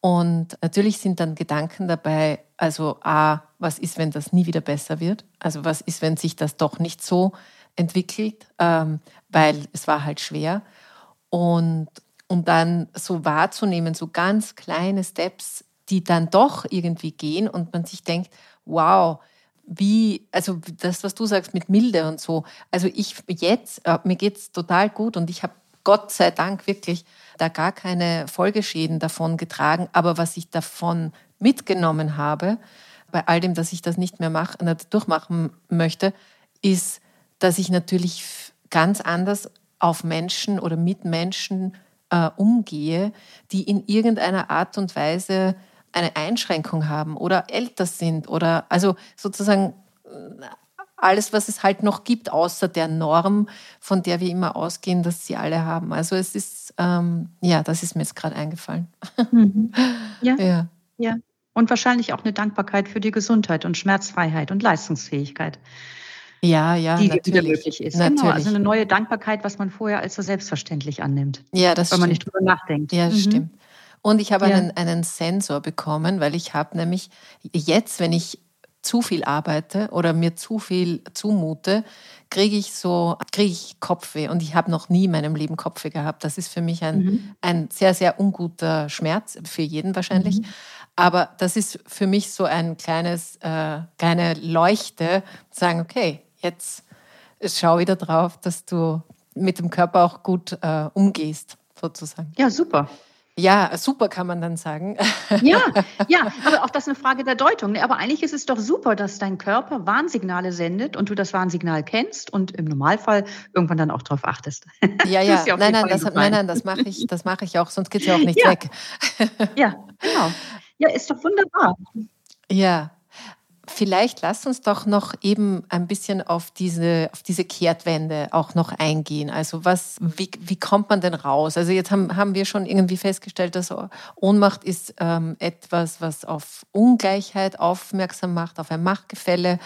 und natürlich sind dann Gedanken dabei, also A, was ist, wenn das nie wieder besser wird? Also was ist, wenn sich das doch nicht so entwickelt, ähm, weil es war halt schwer. Und, und dann so wahrzunehmen, so ganz kleine Steps, die dann doch irgendwie gehen und man sich denkt, wow, wie, also das, was du sagst mit Milde und so. Also ich jetzt, äh, mir geht es total gut und ich habe Gott sei Dank wirklich da gar keine Folgeschäden davon getragen. Aber was ich davon mitgenommen habe, bei all dem, dass ich das nicht mehr mach, nicht durchmachen möchte, ist, dass ich natürlich ganz anders auf Menschen oder mit Menschen äh, umgehe, die in irgendeiner Art und Weise eine Einschränkung haben oder älter sind oder also sozusagen alles, was es halt noch gibt, außer der Norm, von der wir immer ausgehen, dass sie alle haben. Also es ist, ähm, ja, das ist mir jetzt gerade eingefallen. Mhm. Ja. ja. ja. Und wahrscheinlich auch eine Dankbarkeit für die Gesundheit und Schmerzfreiheit und Leistungsfähigkeit. Ja, ja, die natürlich. wieder möglich ist. Natürlich. Genau, also eine neue Dankbarkeit, was man vorher als so selbstverständlich annimmt. Ja, das Weil stimmt. man nicht drüber nachdenkt. Ja, das mhm. stimmt. Und ich habe ja. einen, einen Sensor bekommen, weil ich habe nämlich jetzt, wenn ich zu viel arbeite oder mir zu viel zumute, kriege ich so, kriege ich Kopfweh. Und ich habe noch nie in meinem Leben Kopfweh gehabt. Das ist für mich ein, mhm. ein sehr, sehr unguter Schmerz, für jeden wahrscheinlich. Mhm. Aber das ist für mich so ein kleines, äh, kleine Leuchte, sagen, okay, jetzt schau wieder drauf, dass du mit dem Körper auch gut äh, umgehst, sozusagen. Ja, super. Ja, super kann man dann sagen. Ja, ja, aber auch das ist eine Frage der Deutung. Ne? Aber eigentlich ist es doch super, dass dein Körper Warnsignale sendet und du das Warnsignal kennst und im Normalfall irgendwann dann auch darauf achtest. Ja, ja, nein, nein das, nein, nein, das mache ich, das mache ich auch, sonst geht es ja auch nicht ja. weg. Ja, genau. Ja, ist doch wunderbar. Ja, Vielleicht lass uns doch noch eben ein bisschen auf diese, auf diese Kehrtwende auch noch eingehen. Also was, wie, wie kommt man denn raus? Also jetzt haben, haben wir schon irgendwie festgestellt, dass Ohnmacht ist ähm, etwas, was auf Ungleichheit aufmerksam macht, auf ein Machtgefälle.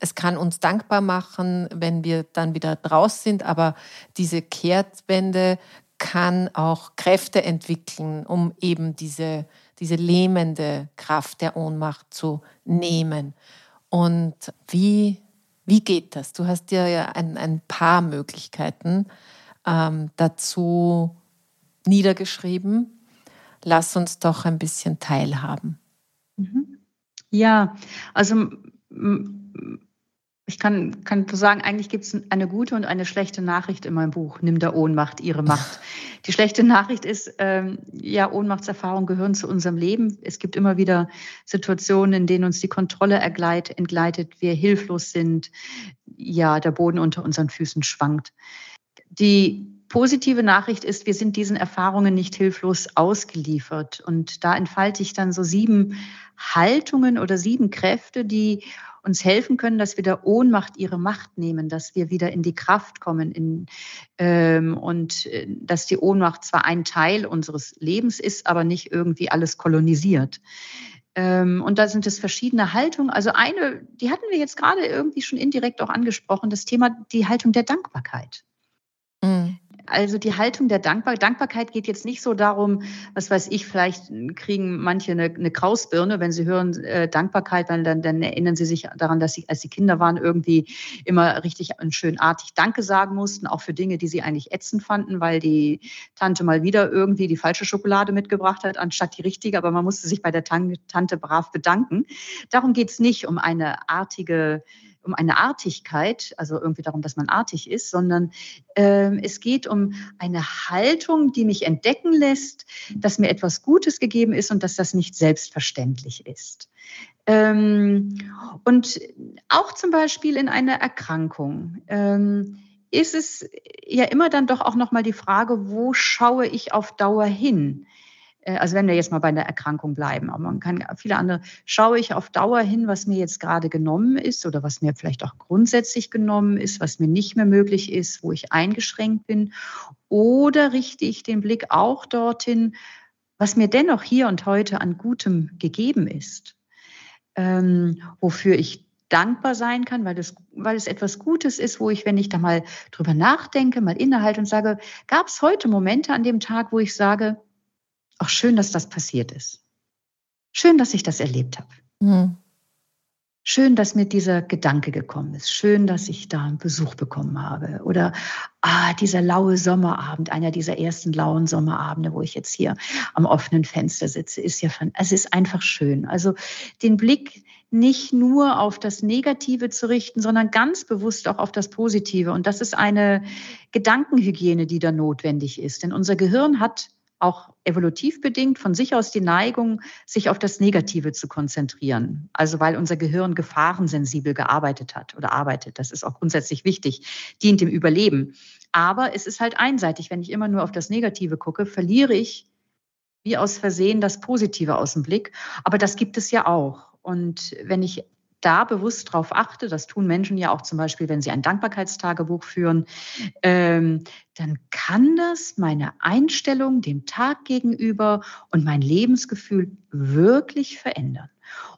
Es kann uns dankbar machen, wenn wir dann wieder draus sind, aber diese Kehrtwende kann auch Kräfte entwickeln, um eben diese, diese lähmende Kraft der Ohnmacht zu nehmen. Und wie, wie geht das? Du hast dir ja ein, ein paar Möglichkeiten ähm, dazu niedergeschrieben. Lass uns doch ein bisschen teilhaben. Mhm. Ja, also ich kann, kann sagen, eigentlich gibt es eine gute und eine schlechte Nachricht in meinem Buch. Nimm der Ohnmacht ihre Macht. Die schlechte Nachricht ist, ähm, ja, Ohnmachtserfahrungen gehören zu unserem Leben. Es gibt immer wieder Situationen, in denen uns die Kontrolle ergleit, entgleitet, wir hilflos sind, ja, der Boden unter unseren Füßen schwankt. Die positive Nachricht ist, wir sind diesen Erfahrungen nicht hilflos ausgeliefert. Und da entfalte ich dann so sieben Haltungen oder sieben Kräfte, die uns helfen können, dass wir der Ohnmacht ihre Macht nehmen, dass wir wieder in die Kraft kommen in, ähm, und äh, dass die Ohnmacht zwar ein Teil unseres Lebens ist, aber nicht irgendwie alles kolonisiert. Ähm, und da sind es verschiedene Haltungen. Also eine, die hatten wir jetzt gerade irgendwie schon indirekt auch angesprochen, das Thema die Haltung der Dankbarkeit. Mhm. Also die Haltung der Dankbar Dankbarkeit geht jetzt nicht so darum, was weiß ich, vielleicht kriegen manche eine, eine Krausbirne, wenn sie hören äh, Dankbarkeit, dann, dann, dann erinnern sie sich daran, dass sie, als sie Kinder waren, irgendwie immer richtig schön artig Danke sagen mussten, auch für Dinge, die sie eigentlich ätzend fanden, weil die Tante mal wieder irgendwie die falsche Schokolade mitgebracht hat, anstatt die richtige, aber man musste sich bei der Tante brav bedanken. Darum geht es nicht um eine artige um eine Artigkeit, also irgendwie darum, dass man artig ist, sondern äh, es geht um eine Haltung, die mich entdecken lässt, dass mir etwas Gutes gegeben ist und dass das nicht selbstverständlich ist. Ähm, und auch zum Beispiel in einer Erkrankung. Ähm, ist es ja immer dann doch auch nochmal die Frage, wo schaue ich auf Dauer hin? Äh, also wenn wir jetzt mal bei einer Erkrankung bleiben, aber man kann viele andere, schaue ich auf Dauer hin, was mir jetzt gerade genommen ist oder was mir vielleicht auch grundsätzlich genommen ist, was mir nicht mehr möglich ist, wo ich eingeschränkt bin, oder richte ich den Blick auch dorthin, was mir dennoch hier und heute an Gutem gegeben ist, ähm, wofür ich dankbar sein kann, weil es, weil es etwas Gutes ist, wo ich, wenn ich da mal drüber nachdenke, mal innehalte und sage, gab es heute Momente an dem Tag, wo ich sage, auch schön, dass das passiert ist. Schön, dass ich das erlebt habe. Mhm. Schön, dass mir dieser Gedanke gekommen ist. Schön, dass ich da einen Besuch bekommen habe. Oder ah, dieser laue Sommerabend, einer dieser ersten lauen Sommerabende, wo ich jetzt hier am offenen Fenster sitze, ist ja von, es ist einfach schön. Also den Blick nicht nur auf das Negative zu richten, sondern ganz bewusst auch auf das Positive. Und das ist eine Gedankenhygiene, die da notwendig ist. Denn unser Gehirn hat auch evolutiv bedingt von sich aus die Neigung, sich auf das Negative zu konzentrieren. Also weil unser Gehirn gefahrensensibel gearbeitet hat oder arbeitet. Das ist auch grundsätzlich wichtig, dient dem Überleben. Aber es ist halt einseitig. Wenn ich immer nur auf das Negative gucke, verliere ich wie aus Versehen das Positive aus dem Blick. Aber das gibt es ja auch. Und wenn ich da bewusst drauf achte, das tun Menschen ja auch zum Beispiel, wenn sie ein Dankbarkeitstagebuch führen, ähm, dann kann das meine Einstellung dem Tag gegenüber und mein Lebensgefühl wirklich verändern.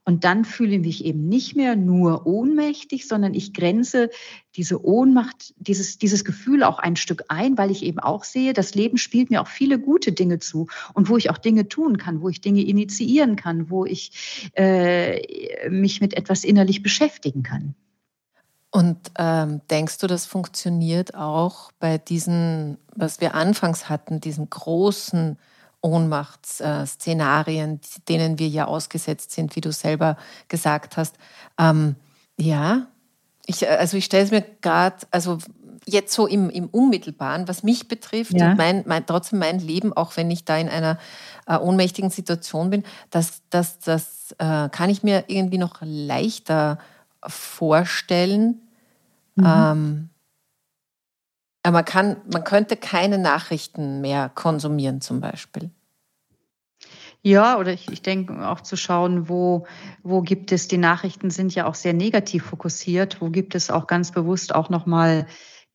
Und dann fühle ich mich eben nicht mehr nur ohnmächtig, sondern ich grenze diese Ohnmacht, dieses, dieses Gefühl auch ein Stück ein, weil ich eben auch sehe, das Leben spielt mir auch viele gute Dinge zu und wo ich auch Dinge tun kann, wo ich Dinge initiieren kann, wo ich äh, mich mit etwas innerlich beschäftigen kann. Und ähm, denkst du, das funktioniert auch bei diesen, was wir anfangs hatten, diesen großen Ohnmachtsszenarien, denen wir ja ausgesetzt sind, wie du selber gesagt hast. Ähm, ja, ich, also ich stelle es mir gerade, also jetzt so im, im Unmittelbaren, was mich betrifft, ja. und mein, mein, trotzdem mein Leben, auch wenn ich da in einer äh, ohnmächtigen Situation bin, das, das, das äh, kann ich mir irgendwie noch leichter vorstellen. Mhm. Ähm, man, kann, man könnte keine Nachrichten mehr konsumieren zum Beispiel. Ja, oder ich, ich denke auch zu schauen, wo, wo gibt es, die Nachrichten sind ja auch sehr negativ fokussiert, wo gibt es auch ganz bewusst auch nochmal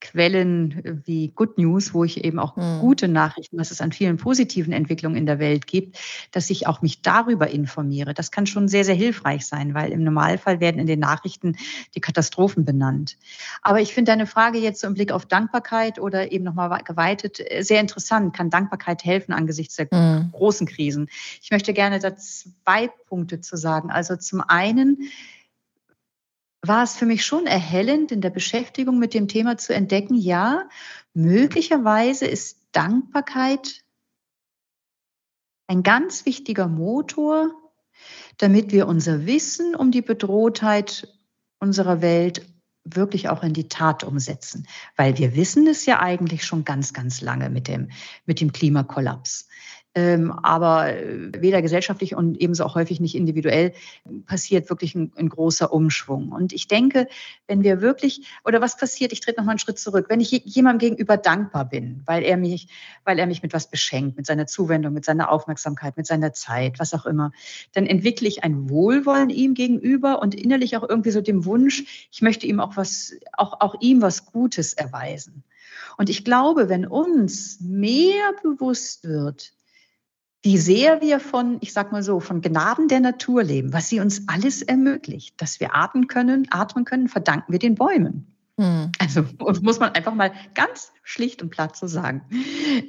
Quellen wie Good News, wo ich eben auch mhm. gute Nachrichten, was es an vielen positiven Entwicklungen in der Welt gibt, dass ich auch mich darüber informiere. Das kann schon sehr, sehr hilfreich sein, weil im Normalfall werden in den Nachrichten die Katastrophen benannt. Aber ich finde deine Frage jetzt so im Blick auf Dankbarkeit oder eben nochmal geweitet äh, sehr interessant. Kann Dankbarkeit helfen angesichts der mhm. großen Krisen? Ich möchte gerne da zwei Punkte zu sagen. Also zum einen, war es für mich schon erhellend, in der Beschäftigung mit dem Thema zu entdecken, ja, möglicherweise ist Dankbarkeit ein ganz wichtiger Motor, damit wir unser Wissen um die Bedrohtheit unserer Welt wirklich auch in die Tat umsetzen. Weil wir wissen es ja eigentlich schon ganz, ganz lange mit dem, mit dem Klimakollaps. Ähm, aber äh, weder gesellschaftlich und ebenso auch häufig nicht individuell passiert wirklich ein, ein, großer Umschwung. Und ich denke, wenn wir wirklich, oder was passiert, ich trete noch mal einen Schritt zurück, wenn ich jemandem gegenüber dankbar bin, weil er mich, weil er mich mit was beschenkt, mit seiner Zuwendung, mit seiner Aufmerksamkeit, mit seiner Zeit, was auch immer, dann entwickle ich ein Wohlwollen ihm gegenüber und innerlich auch irgendwie so dem Wunsch, ich möchte ihm auch was, auch, auch ihm was Gutes erweisen. Und ich glaube, wenn uns mehr bewusst wird, wie sehr wir von, ich sag mal so, von Gnaden der Natur leben, was sie uns alles ermöglicht, dass wir atmen können, atmen können, verdanken wir den Bäumen. Hm. Also muss man einfach mal ganz schlicht und platt so sagen.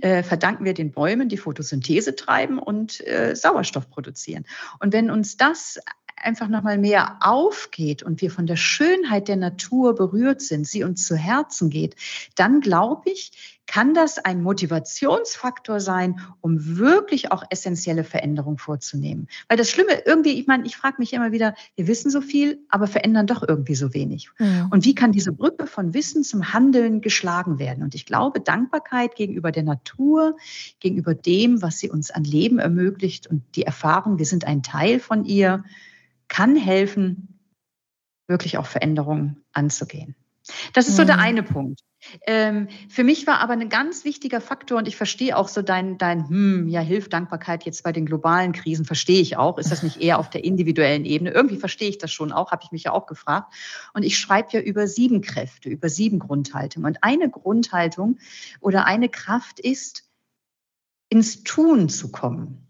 Äh, verdanken wir den Bäumen, die Photosynthese treiben und äh, Sauerstoff produzieren. Und wenn uns das einfach nochmal mehr aufgeht und wir von der Schönheit der Natur berührt sind, sie uns zu Herzen geht, dann glaube ich, kann das ein Motivationsfaktor sein, um wirklich auch essentielle Veränderungen vorzunehmen. Weil das Schlimme irgendwie, ich meine, ich frage mich immer wieder, wir wissen so viel, aber verändern doch irgendwie so wenig. Mhm. Und wie kann diese Brücke von Wissen zum Handeln geschlagen werden? Und ich glaube, Dankbarkeit gegenüber der Natur, gegenüber dem, was sie uns an Leben ermöglicht und die Erfahrung, wir sind ein Teil von ihr, kann helfen, wirklich auch Veränderungen anzugehen. Das ist so der mhm. eine Punkt. Ähm, für mich war aber ein ganz wichtiger Faktor und ich verstehe auch so dein, dein hm, ja, Hilf, Dankbarkeit jetzt bei den globalen Krisen, verstehe ich auch. Ist das nicht eher auf der individuellen Ebene? Irgendwie verstehe ich das schon auch, habe ich mich ja auch gefragt. Und ich schreibe ja über sieben Kräfte, über sieben Grundhaltungen. Und eine Grundhaltung oder eine Kraft ist, ins Tun zu kommen.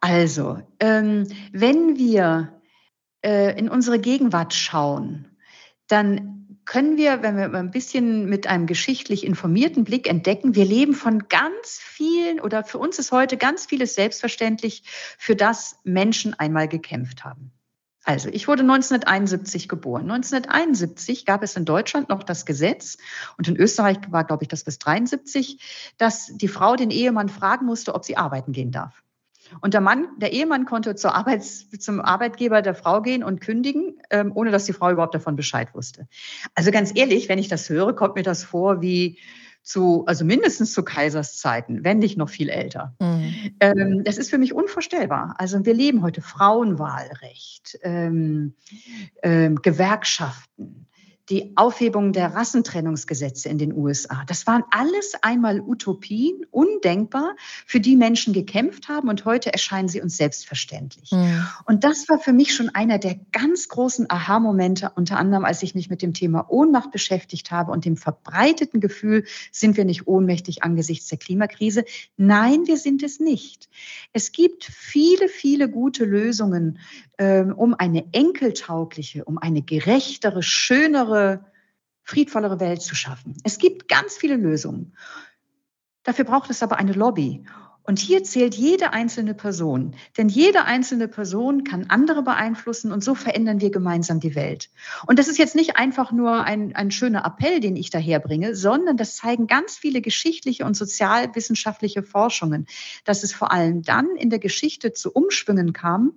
Also, ähm, wenn wir äh, in unsere Gegenwart schauen, dann können wir, wenn wir ein bisschen mit einem geschichtlich informierten Blick entdecken, wir leben von ganz vielen oder für uns ist heute ganz vieles selbstverständlich, für das Menschen einmal gekämpft haben. Also, ich wurde 1971 geboren. 1971 gab es in Deutschland noch das Gesetz und in Österreich war, glaube ich, das bis 73, dass die Frau den Ehemann fragen musste, ob sie arbeiten gehen darf. Und der Mann, der Ehemann konnte zur Arbeits-, zum Arbeitgeber der Frau gehen und kündigen, ähm, ohne dass die Frau überhaupt davon Bescheid wusste. Also ganz ehrlich, wenn ich das höre, kommt mir das vor wie zu, also mindestens zu Kaisers Zeiten, wenn nicht noch viel älter. Mhm. Ähm, das ist für mich unvorstellbar. Also wir leben heute Frauenwahlrecht, ähm, ähm, Gewerkschaften, die Aufhebung der Rassentrennungsgesetze in den USA. Das waren alles einmal Utopien, undenkbar, für die Menschen gekämpft haben und heute erscheinen sie uns selbstverständlich. Mhm. Und das war für mich schon einer der ganz großen Aha-Momente, unter anderem, als ich mich mit dem Thema Ohnmacht beschäftigt habe und dem verbreiteten Gefühl, sind wir nicht ohnmächtig angesichts der Klimakrise? Nein, wir sind es nicht. Es gibt viele, viele gute Lösungen, um eine enkeltaugliche, um eine gerechtere, schönere, friedvollere Welt zu schaffen. Es gibt ganz viele Lösungen. Dafür braucht es aber eine Lobby. Und hier zählt jede einzelne Person. Denn jede einzelne Person kann andere beeinflussen und so verändern wir gemeinsam die Welt. Und das ist jetzt nicht einfach nur ein, ein schöner Appell, den ich daherbringe, sondern das zeigen ganz viele geschichtliche und sozialwissenschaftliche Forschungen, dass es vor allem dann in der Geschichte zu Umschwüngen kam,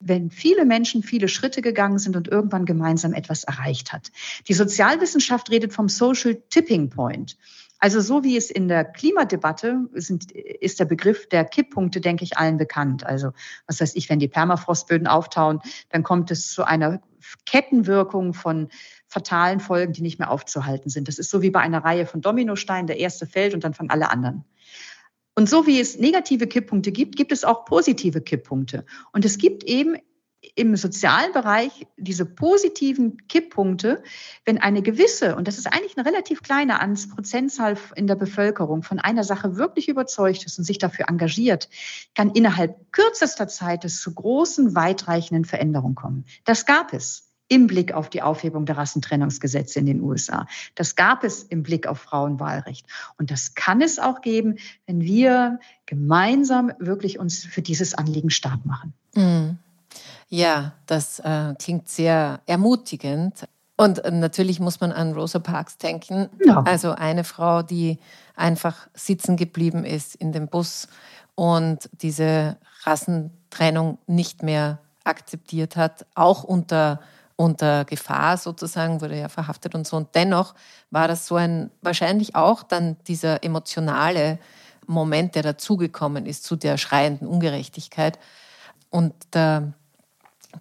wenn viele Menschen viele Schritte gegangen sind und irgendwann gemeinsam etwas erreicht hat. Die Sozialwissenschaft redet vom Social Tipping Point. Also so wie es in der Klimadebatte sind, ist der Begriff der Kipppunkte, denke ich, allen bekannt. Also was weiß ich, wenn die Permafrostböden auftauen, dann kommt es zu einer Kettenwirkung von fatalen Folgen, die nicht mehr aufzuhalten sind. Das ist so wie bei einer Reihe von Dominosteinen. Der erste fällt und dann fangen alle anderen. Und so wie es negative Kipppunkte gibt, gibt es auch positive Kipppunkte. Und es gibt eben im sozialen Bereich diese positiven Kipppunkte, wenn eine gewisse, und das ist eigentlich eine relativ kleine Prozentzahl in der Bevölkerung, von einer Sache wirklich überzeugt ist und sich dafür engagiert, kann innerhalb kürzester Zeit es zu großen, weitreichenden Veränderungen kommen. Das gab es im Blick auf die Aufhebung der Rassentrennungsgesetze in den USA. Das gab es im Blick auf Frauenwahlrecht. Und das kann es auch geben, wenn wir gemeinsam wirklich uns für dieses Anliegen stark machen. Mhm. Ja, das äh, klingt sehr ermutigend. Und äh, natürlich muss man an Rosa Parks denken. Ja. Also eine Frau, die einfach sitzen geblieben ist in dem Bus und diese Rassentrennung nicht mehr akzeptiert hat, auch unter unter Gefahr sozusagen, wurde ja verhaftet und so. Und dennoch war das so ein, wahrscheinlich auch dann dieser emotionale Moment, der dazugekommen ist zu der schreienden Ungerechtigkeit. Und da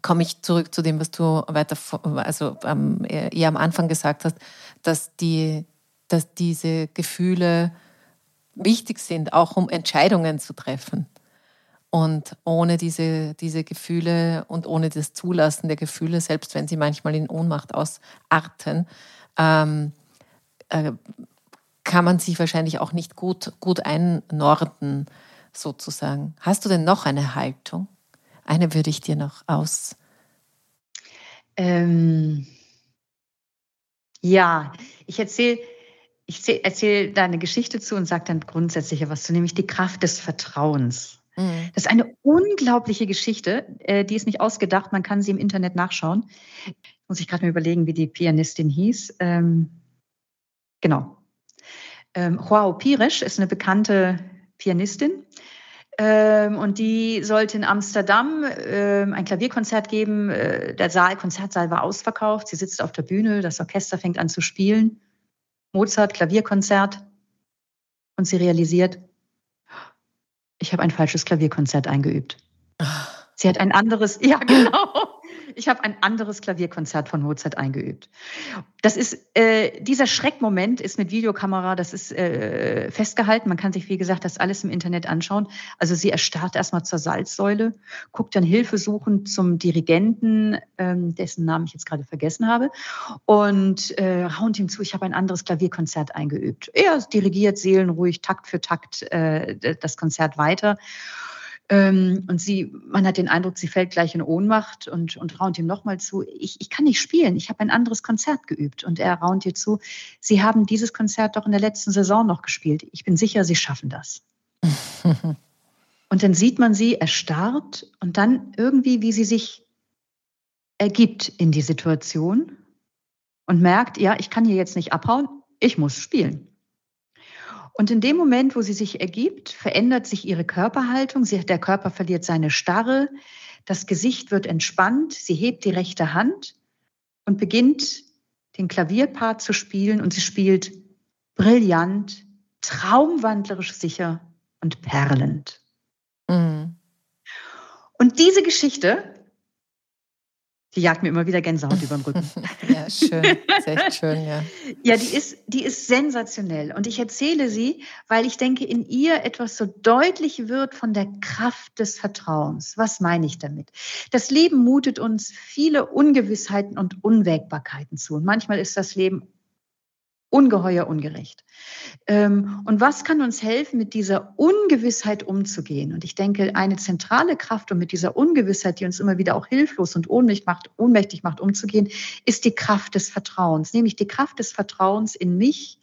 komme ich zurück zu dem, was du weiter, also ähm, eher am Anfang gesagt hast, dass, die, dass diese Gefühle wichtig sind, auch um Entscheidungen zu treffen. Und ohne diese, diese Gefühle und ohne das Zulassen der Gefühle, selbst wenn sie manchmal in Ohnmacht ausarten, ähm, äh, kann man sich wahrscheinlich auch nicht gut, gut einnorden, sozusagen. Hast du denn noch eine Haltung? Eine würde ich dir noch aus. Ähm, ja, ich erzähle ich erzähl da eine Geschichte zu und sage dann grundsätzlich was zu, nämlich die Kraft des Vertrauens. Mhm. Das ist eine unglaubliche Geschichte, äh, die ist nicht ausgedacht, man kann sie im Internet nachschauen. Muss ich gerade mal überlegen, wie die Pianistin hieß. Ähm, genau. Ähm, Joao Pires ist eine bekannte Pianistin. Ähm, und die sollte in Amsterdam ähm, ein Klavierkonzert geben. Äh, der Saal, Konzertsaal war ausverkauft. Sie sitzt auf der Bühne, das Orchester fängt an zu spielen. Mozart, Klavierkonzert. Und sie realisiert, ich habe ein falsches Klavierkonzert eingeübt. Ach. Sie hat ein anderes, ja genau. Ich habe ein anderes Klavierkonzert von Mozart eingeübt. Das ist äh, dieser Schreckmoment ist mit Videokamera, das ist äh, festgehalten. Man kann sich wie gesagt das alles im Internet anschauen. Also sie erstarrt erstmal zur Salzsäule, guckt dann hilfesuchend zum Dirigenten, ähm, dessen Namen ich jetzt gerade vergessen habe, und äh, raunt ihm zu. Ich habe ein anderes Klavierkonzert eingeübt. Er dirigiert seelenruhig Takt für Takt äh, das Konzert weiter. Ähm, und sie, man hat den Eindruck, sie fällt gleich in Ohnmacht und, und raunt ihm nochmal zu, ich, ich kann nicht spielen, ich habe ein anderes Konzert geübt. Und er raunt ihr zu, Sie haben dieses Konzert doch in der letzten Saison noch gespielt. Ich bin sicher, Sie schaffen das. und dann sieht man sie erstarrt und dann irgendwie, wie sie sich ergibt in die Situation und merkt, ja, ich kann hier jetzt nicht abhauen, ich muss spielen. Und in dem Moment, wo sie sich ergibt, verändert sich ihre Körperhaltung. Sie, der Körper verliert seine Starre. Das Gesicht wird entspannt. Sie hebt die rechte Hand und beginnt den Klavierpart zu spielen. Und sie spielt brillant, traumwandlerisch sicher und perlend. Mhm. Und diese Geschichte die jagt mir immer wieder Gänsehaut über den Rücken. ja, schön. Ist echt schön, ja. Ja, die ist, die ist sensationell. Und ich erzähle sie, weil ich denke, in ihr etwas so deutlich wird von der Kraft des Vertrauens. Was meine ich damit? Das Leben mutet uns viele Ungewissheiten und Unwägbarkeiten zu. Und manchmal ist das Leben ungeheuer ungerecht. Ähm, und was kann uns helfen, mit dieser Ungewissheit umzugehen? Und ich denke, eine zentrale Kraft, um mit dieser Ungewissheit, die uns immer wieder auch hilflos und ohnmächtig macht, ohnmächtig macht umzugehen, ist die Kraft des Vertrauens, nämlich die Kraft des Vertrauens in mich,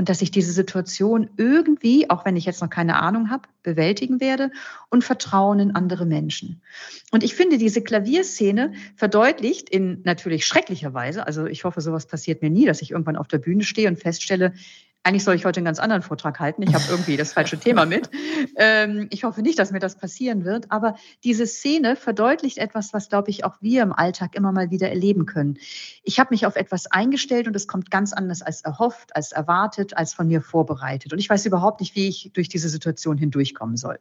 und dass ich diese Situation irgendwie, auch wenn ich jetzt noch keine Ahnung habe, bewältigen werde und Vertrauen in andere Menschen. Und ich finde, diese Klavierszene verdeutlicht in natürlich schrecklicher Weise, also ich hoffe, sowas passiert mir nie, dass ich irgendwann auf der Bühne stehe und feststelle, eigentlich soll ich heute einen ganz anderen Vortrag halten. Ich habe irgendwie das falsche Thema mit. Ähm, ich hoffe nicht, dass mir das passieren wird. Aber diese Szene verdeutlicht etwas, was, glaube ich, auch wir im Alltag immer mal wieder erleben können. Ich habe mich auf etwas eingestellt und es kommt ganz anders als erhofft, als erwartet, als von mir vorbereitet. Und ich weiß überhaupt nicht, wie ich durch diese Situation hindurchkommen soll.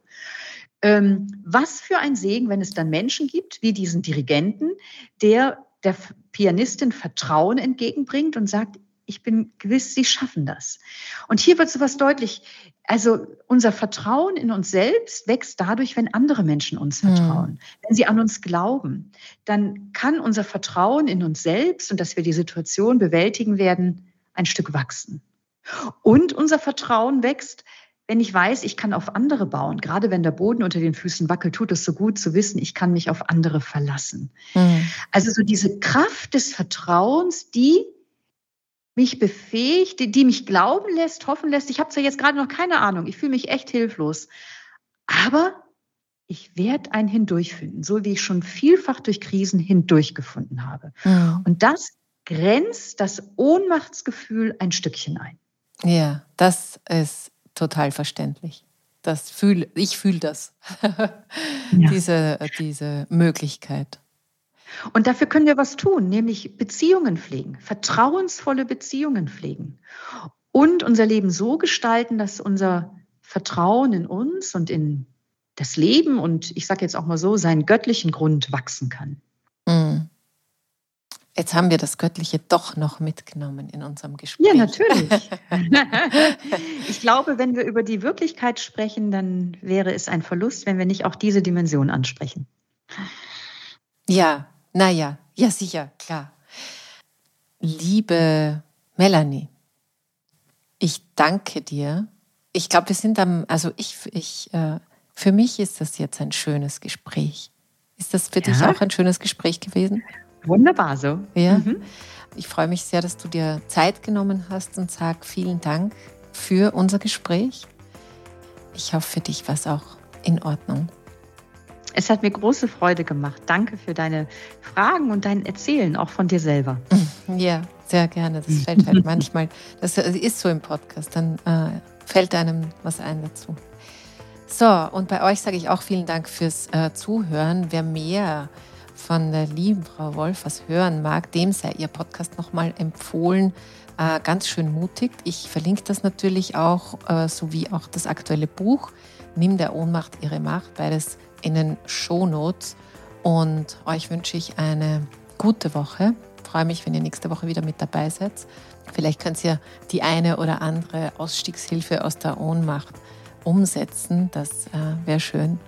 Ähm, was für ein Segen, wenn es dann Menschen gibt, wie diesen Dirigenten, der der Pianistin Vertrauen entgegenbringt und sagt, ich bin gewiss, Sie schaffen das. Und hier wird so was deutlich. Also unser Vertrauen in uns selbst wächst dadurch, wenn andere Menschen uns hm. vertrauen, mhm. wenn sie an uns glauben. Dann kann unser Vertrauen in uns selbst und dass wir die Situation bewältigen werden, ein Stück wachsen. Und unser Vertrauen wächst, wenn ich weiß, ich kann auf andere bauen. Gerade wenn der Boden unter den Füßen wackelt, tut es so gut zu wissen, ich kann mich auf andere verlassen. Mhm. Also so diese Kraft des Vertrauens, die mich befähigt, die, die mich glauben lässt, hoffen lässt. Ich habe zwar jetzt gerade noch keine Ahnung, ich fühle mich echt hilflos, aber ich werde einen hindurchfinden, so wie ich schon vielfach durch Krisen hindurchgefunden habe. Mhm. Und das grenzt das Ohnmachtsgefühl ein Stückchen ein. Ja, das ist total verständlich. Das fühl, ich fühle das, ja. diese, diese Möglichkeit. Und dafür können wir was tun, nämlich Beziehungen pflegen, vertrauensvolle Beziehungen pflegen und unser Leben so gestalten, dass unser Vertrauen in uns und in das Leben und ich sage jetzt auch mal so, seinen göttlichen Grund wachsen kann. Mhm. Jetzt haben wir das Göttliche doch noch mitgenommen in unserem Gespräch. Ja, natürlich. ich glaube, wenn wir über die Wirklichkeit sprechen, dann wäre es ein Verlust, wenn wir nicht auch diese Dimension ansprechen. Ja, naja, ja sicher, klar. Liebe Melanie, ich danke dir. Ich glaube, wir sind am, also ich, ich, äh, Für mich ist das jetzt ein schönes Gespräch. Ist das für ja. dich auch ein schönes Gespräch gewesen? Wunderbar so. Ja. Mhm. Ich freue mich sehr, dass du dir Zeit genommen hast und sag vielen Dank für unser Gespräch. Ich hoffe, für dich war es auch in Ordnung. Es hat mir große Freude gemacht. Danke für deine Fragen und dein Erzählen, auch von dir selber. Ja, sehr gerne. Das fällt halt manchmal, das ist so im Podcast, dann äh, fällt einem was ein dazu. So, und bei euch sage ich auch vielen Dank fürs äh, Zuhören. Wer mehr von der lieben Frau Wolfers hören mag, dem sei ihr Podcast nochmal empfohlen. Äh, ganz schön mutig. Ich verlinke das natürlich auch, äh, sowie auch das aktuelle Buch. Nimm der Ohnmacht ihre Macht, beides in den Shownotes. Und euch wünsche ich eine gute Woche. Freue mich, wenn ihr nächste Woche wieder mit dabei seid. Vielleicht könnt ihr die eine oder andere Ausstiegshilfe aus der Ohnmacht umsetzen. Das äh, wäre schön.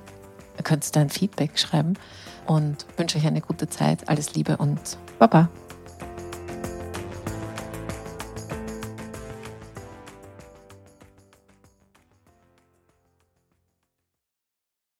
Ihr könnt da ein Feedback schreiben und wünsche euch eine gute Zeit. Alles Liebe und Baba.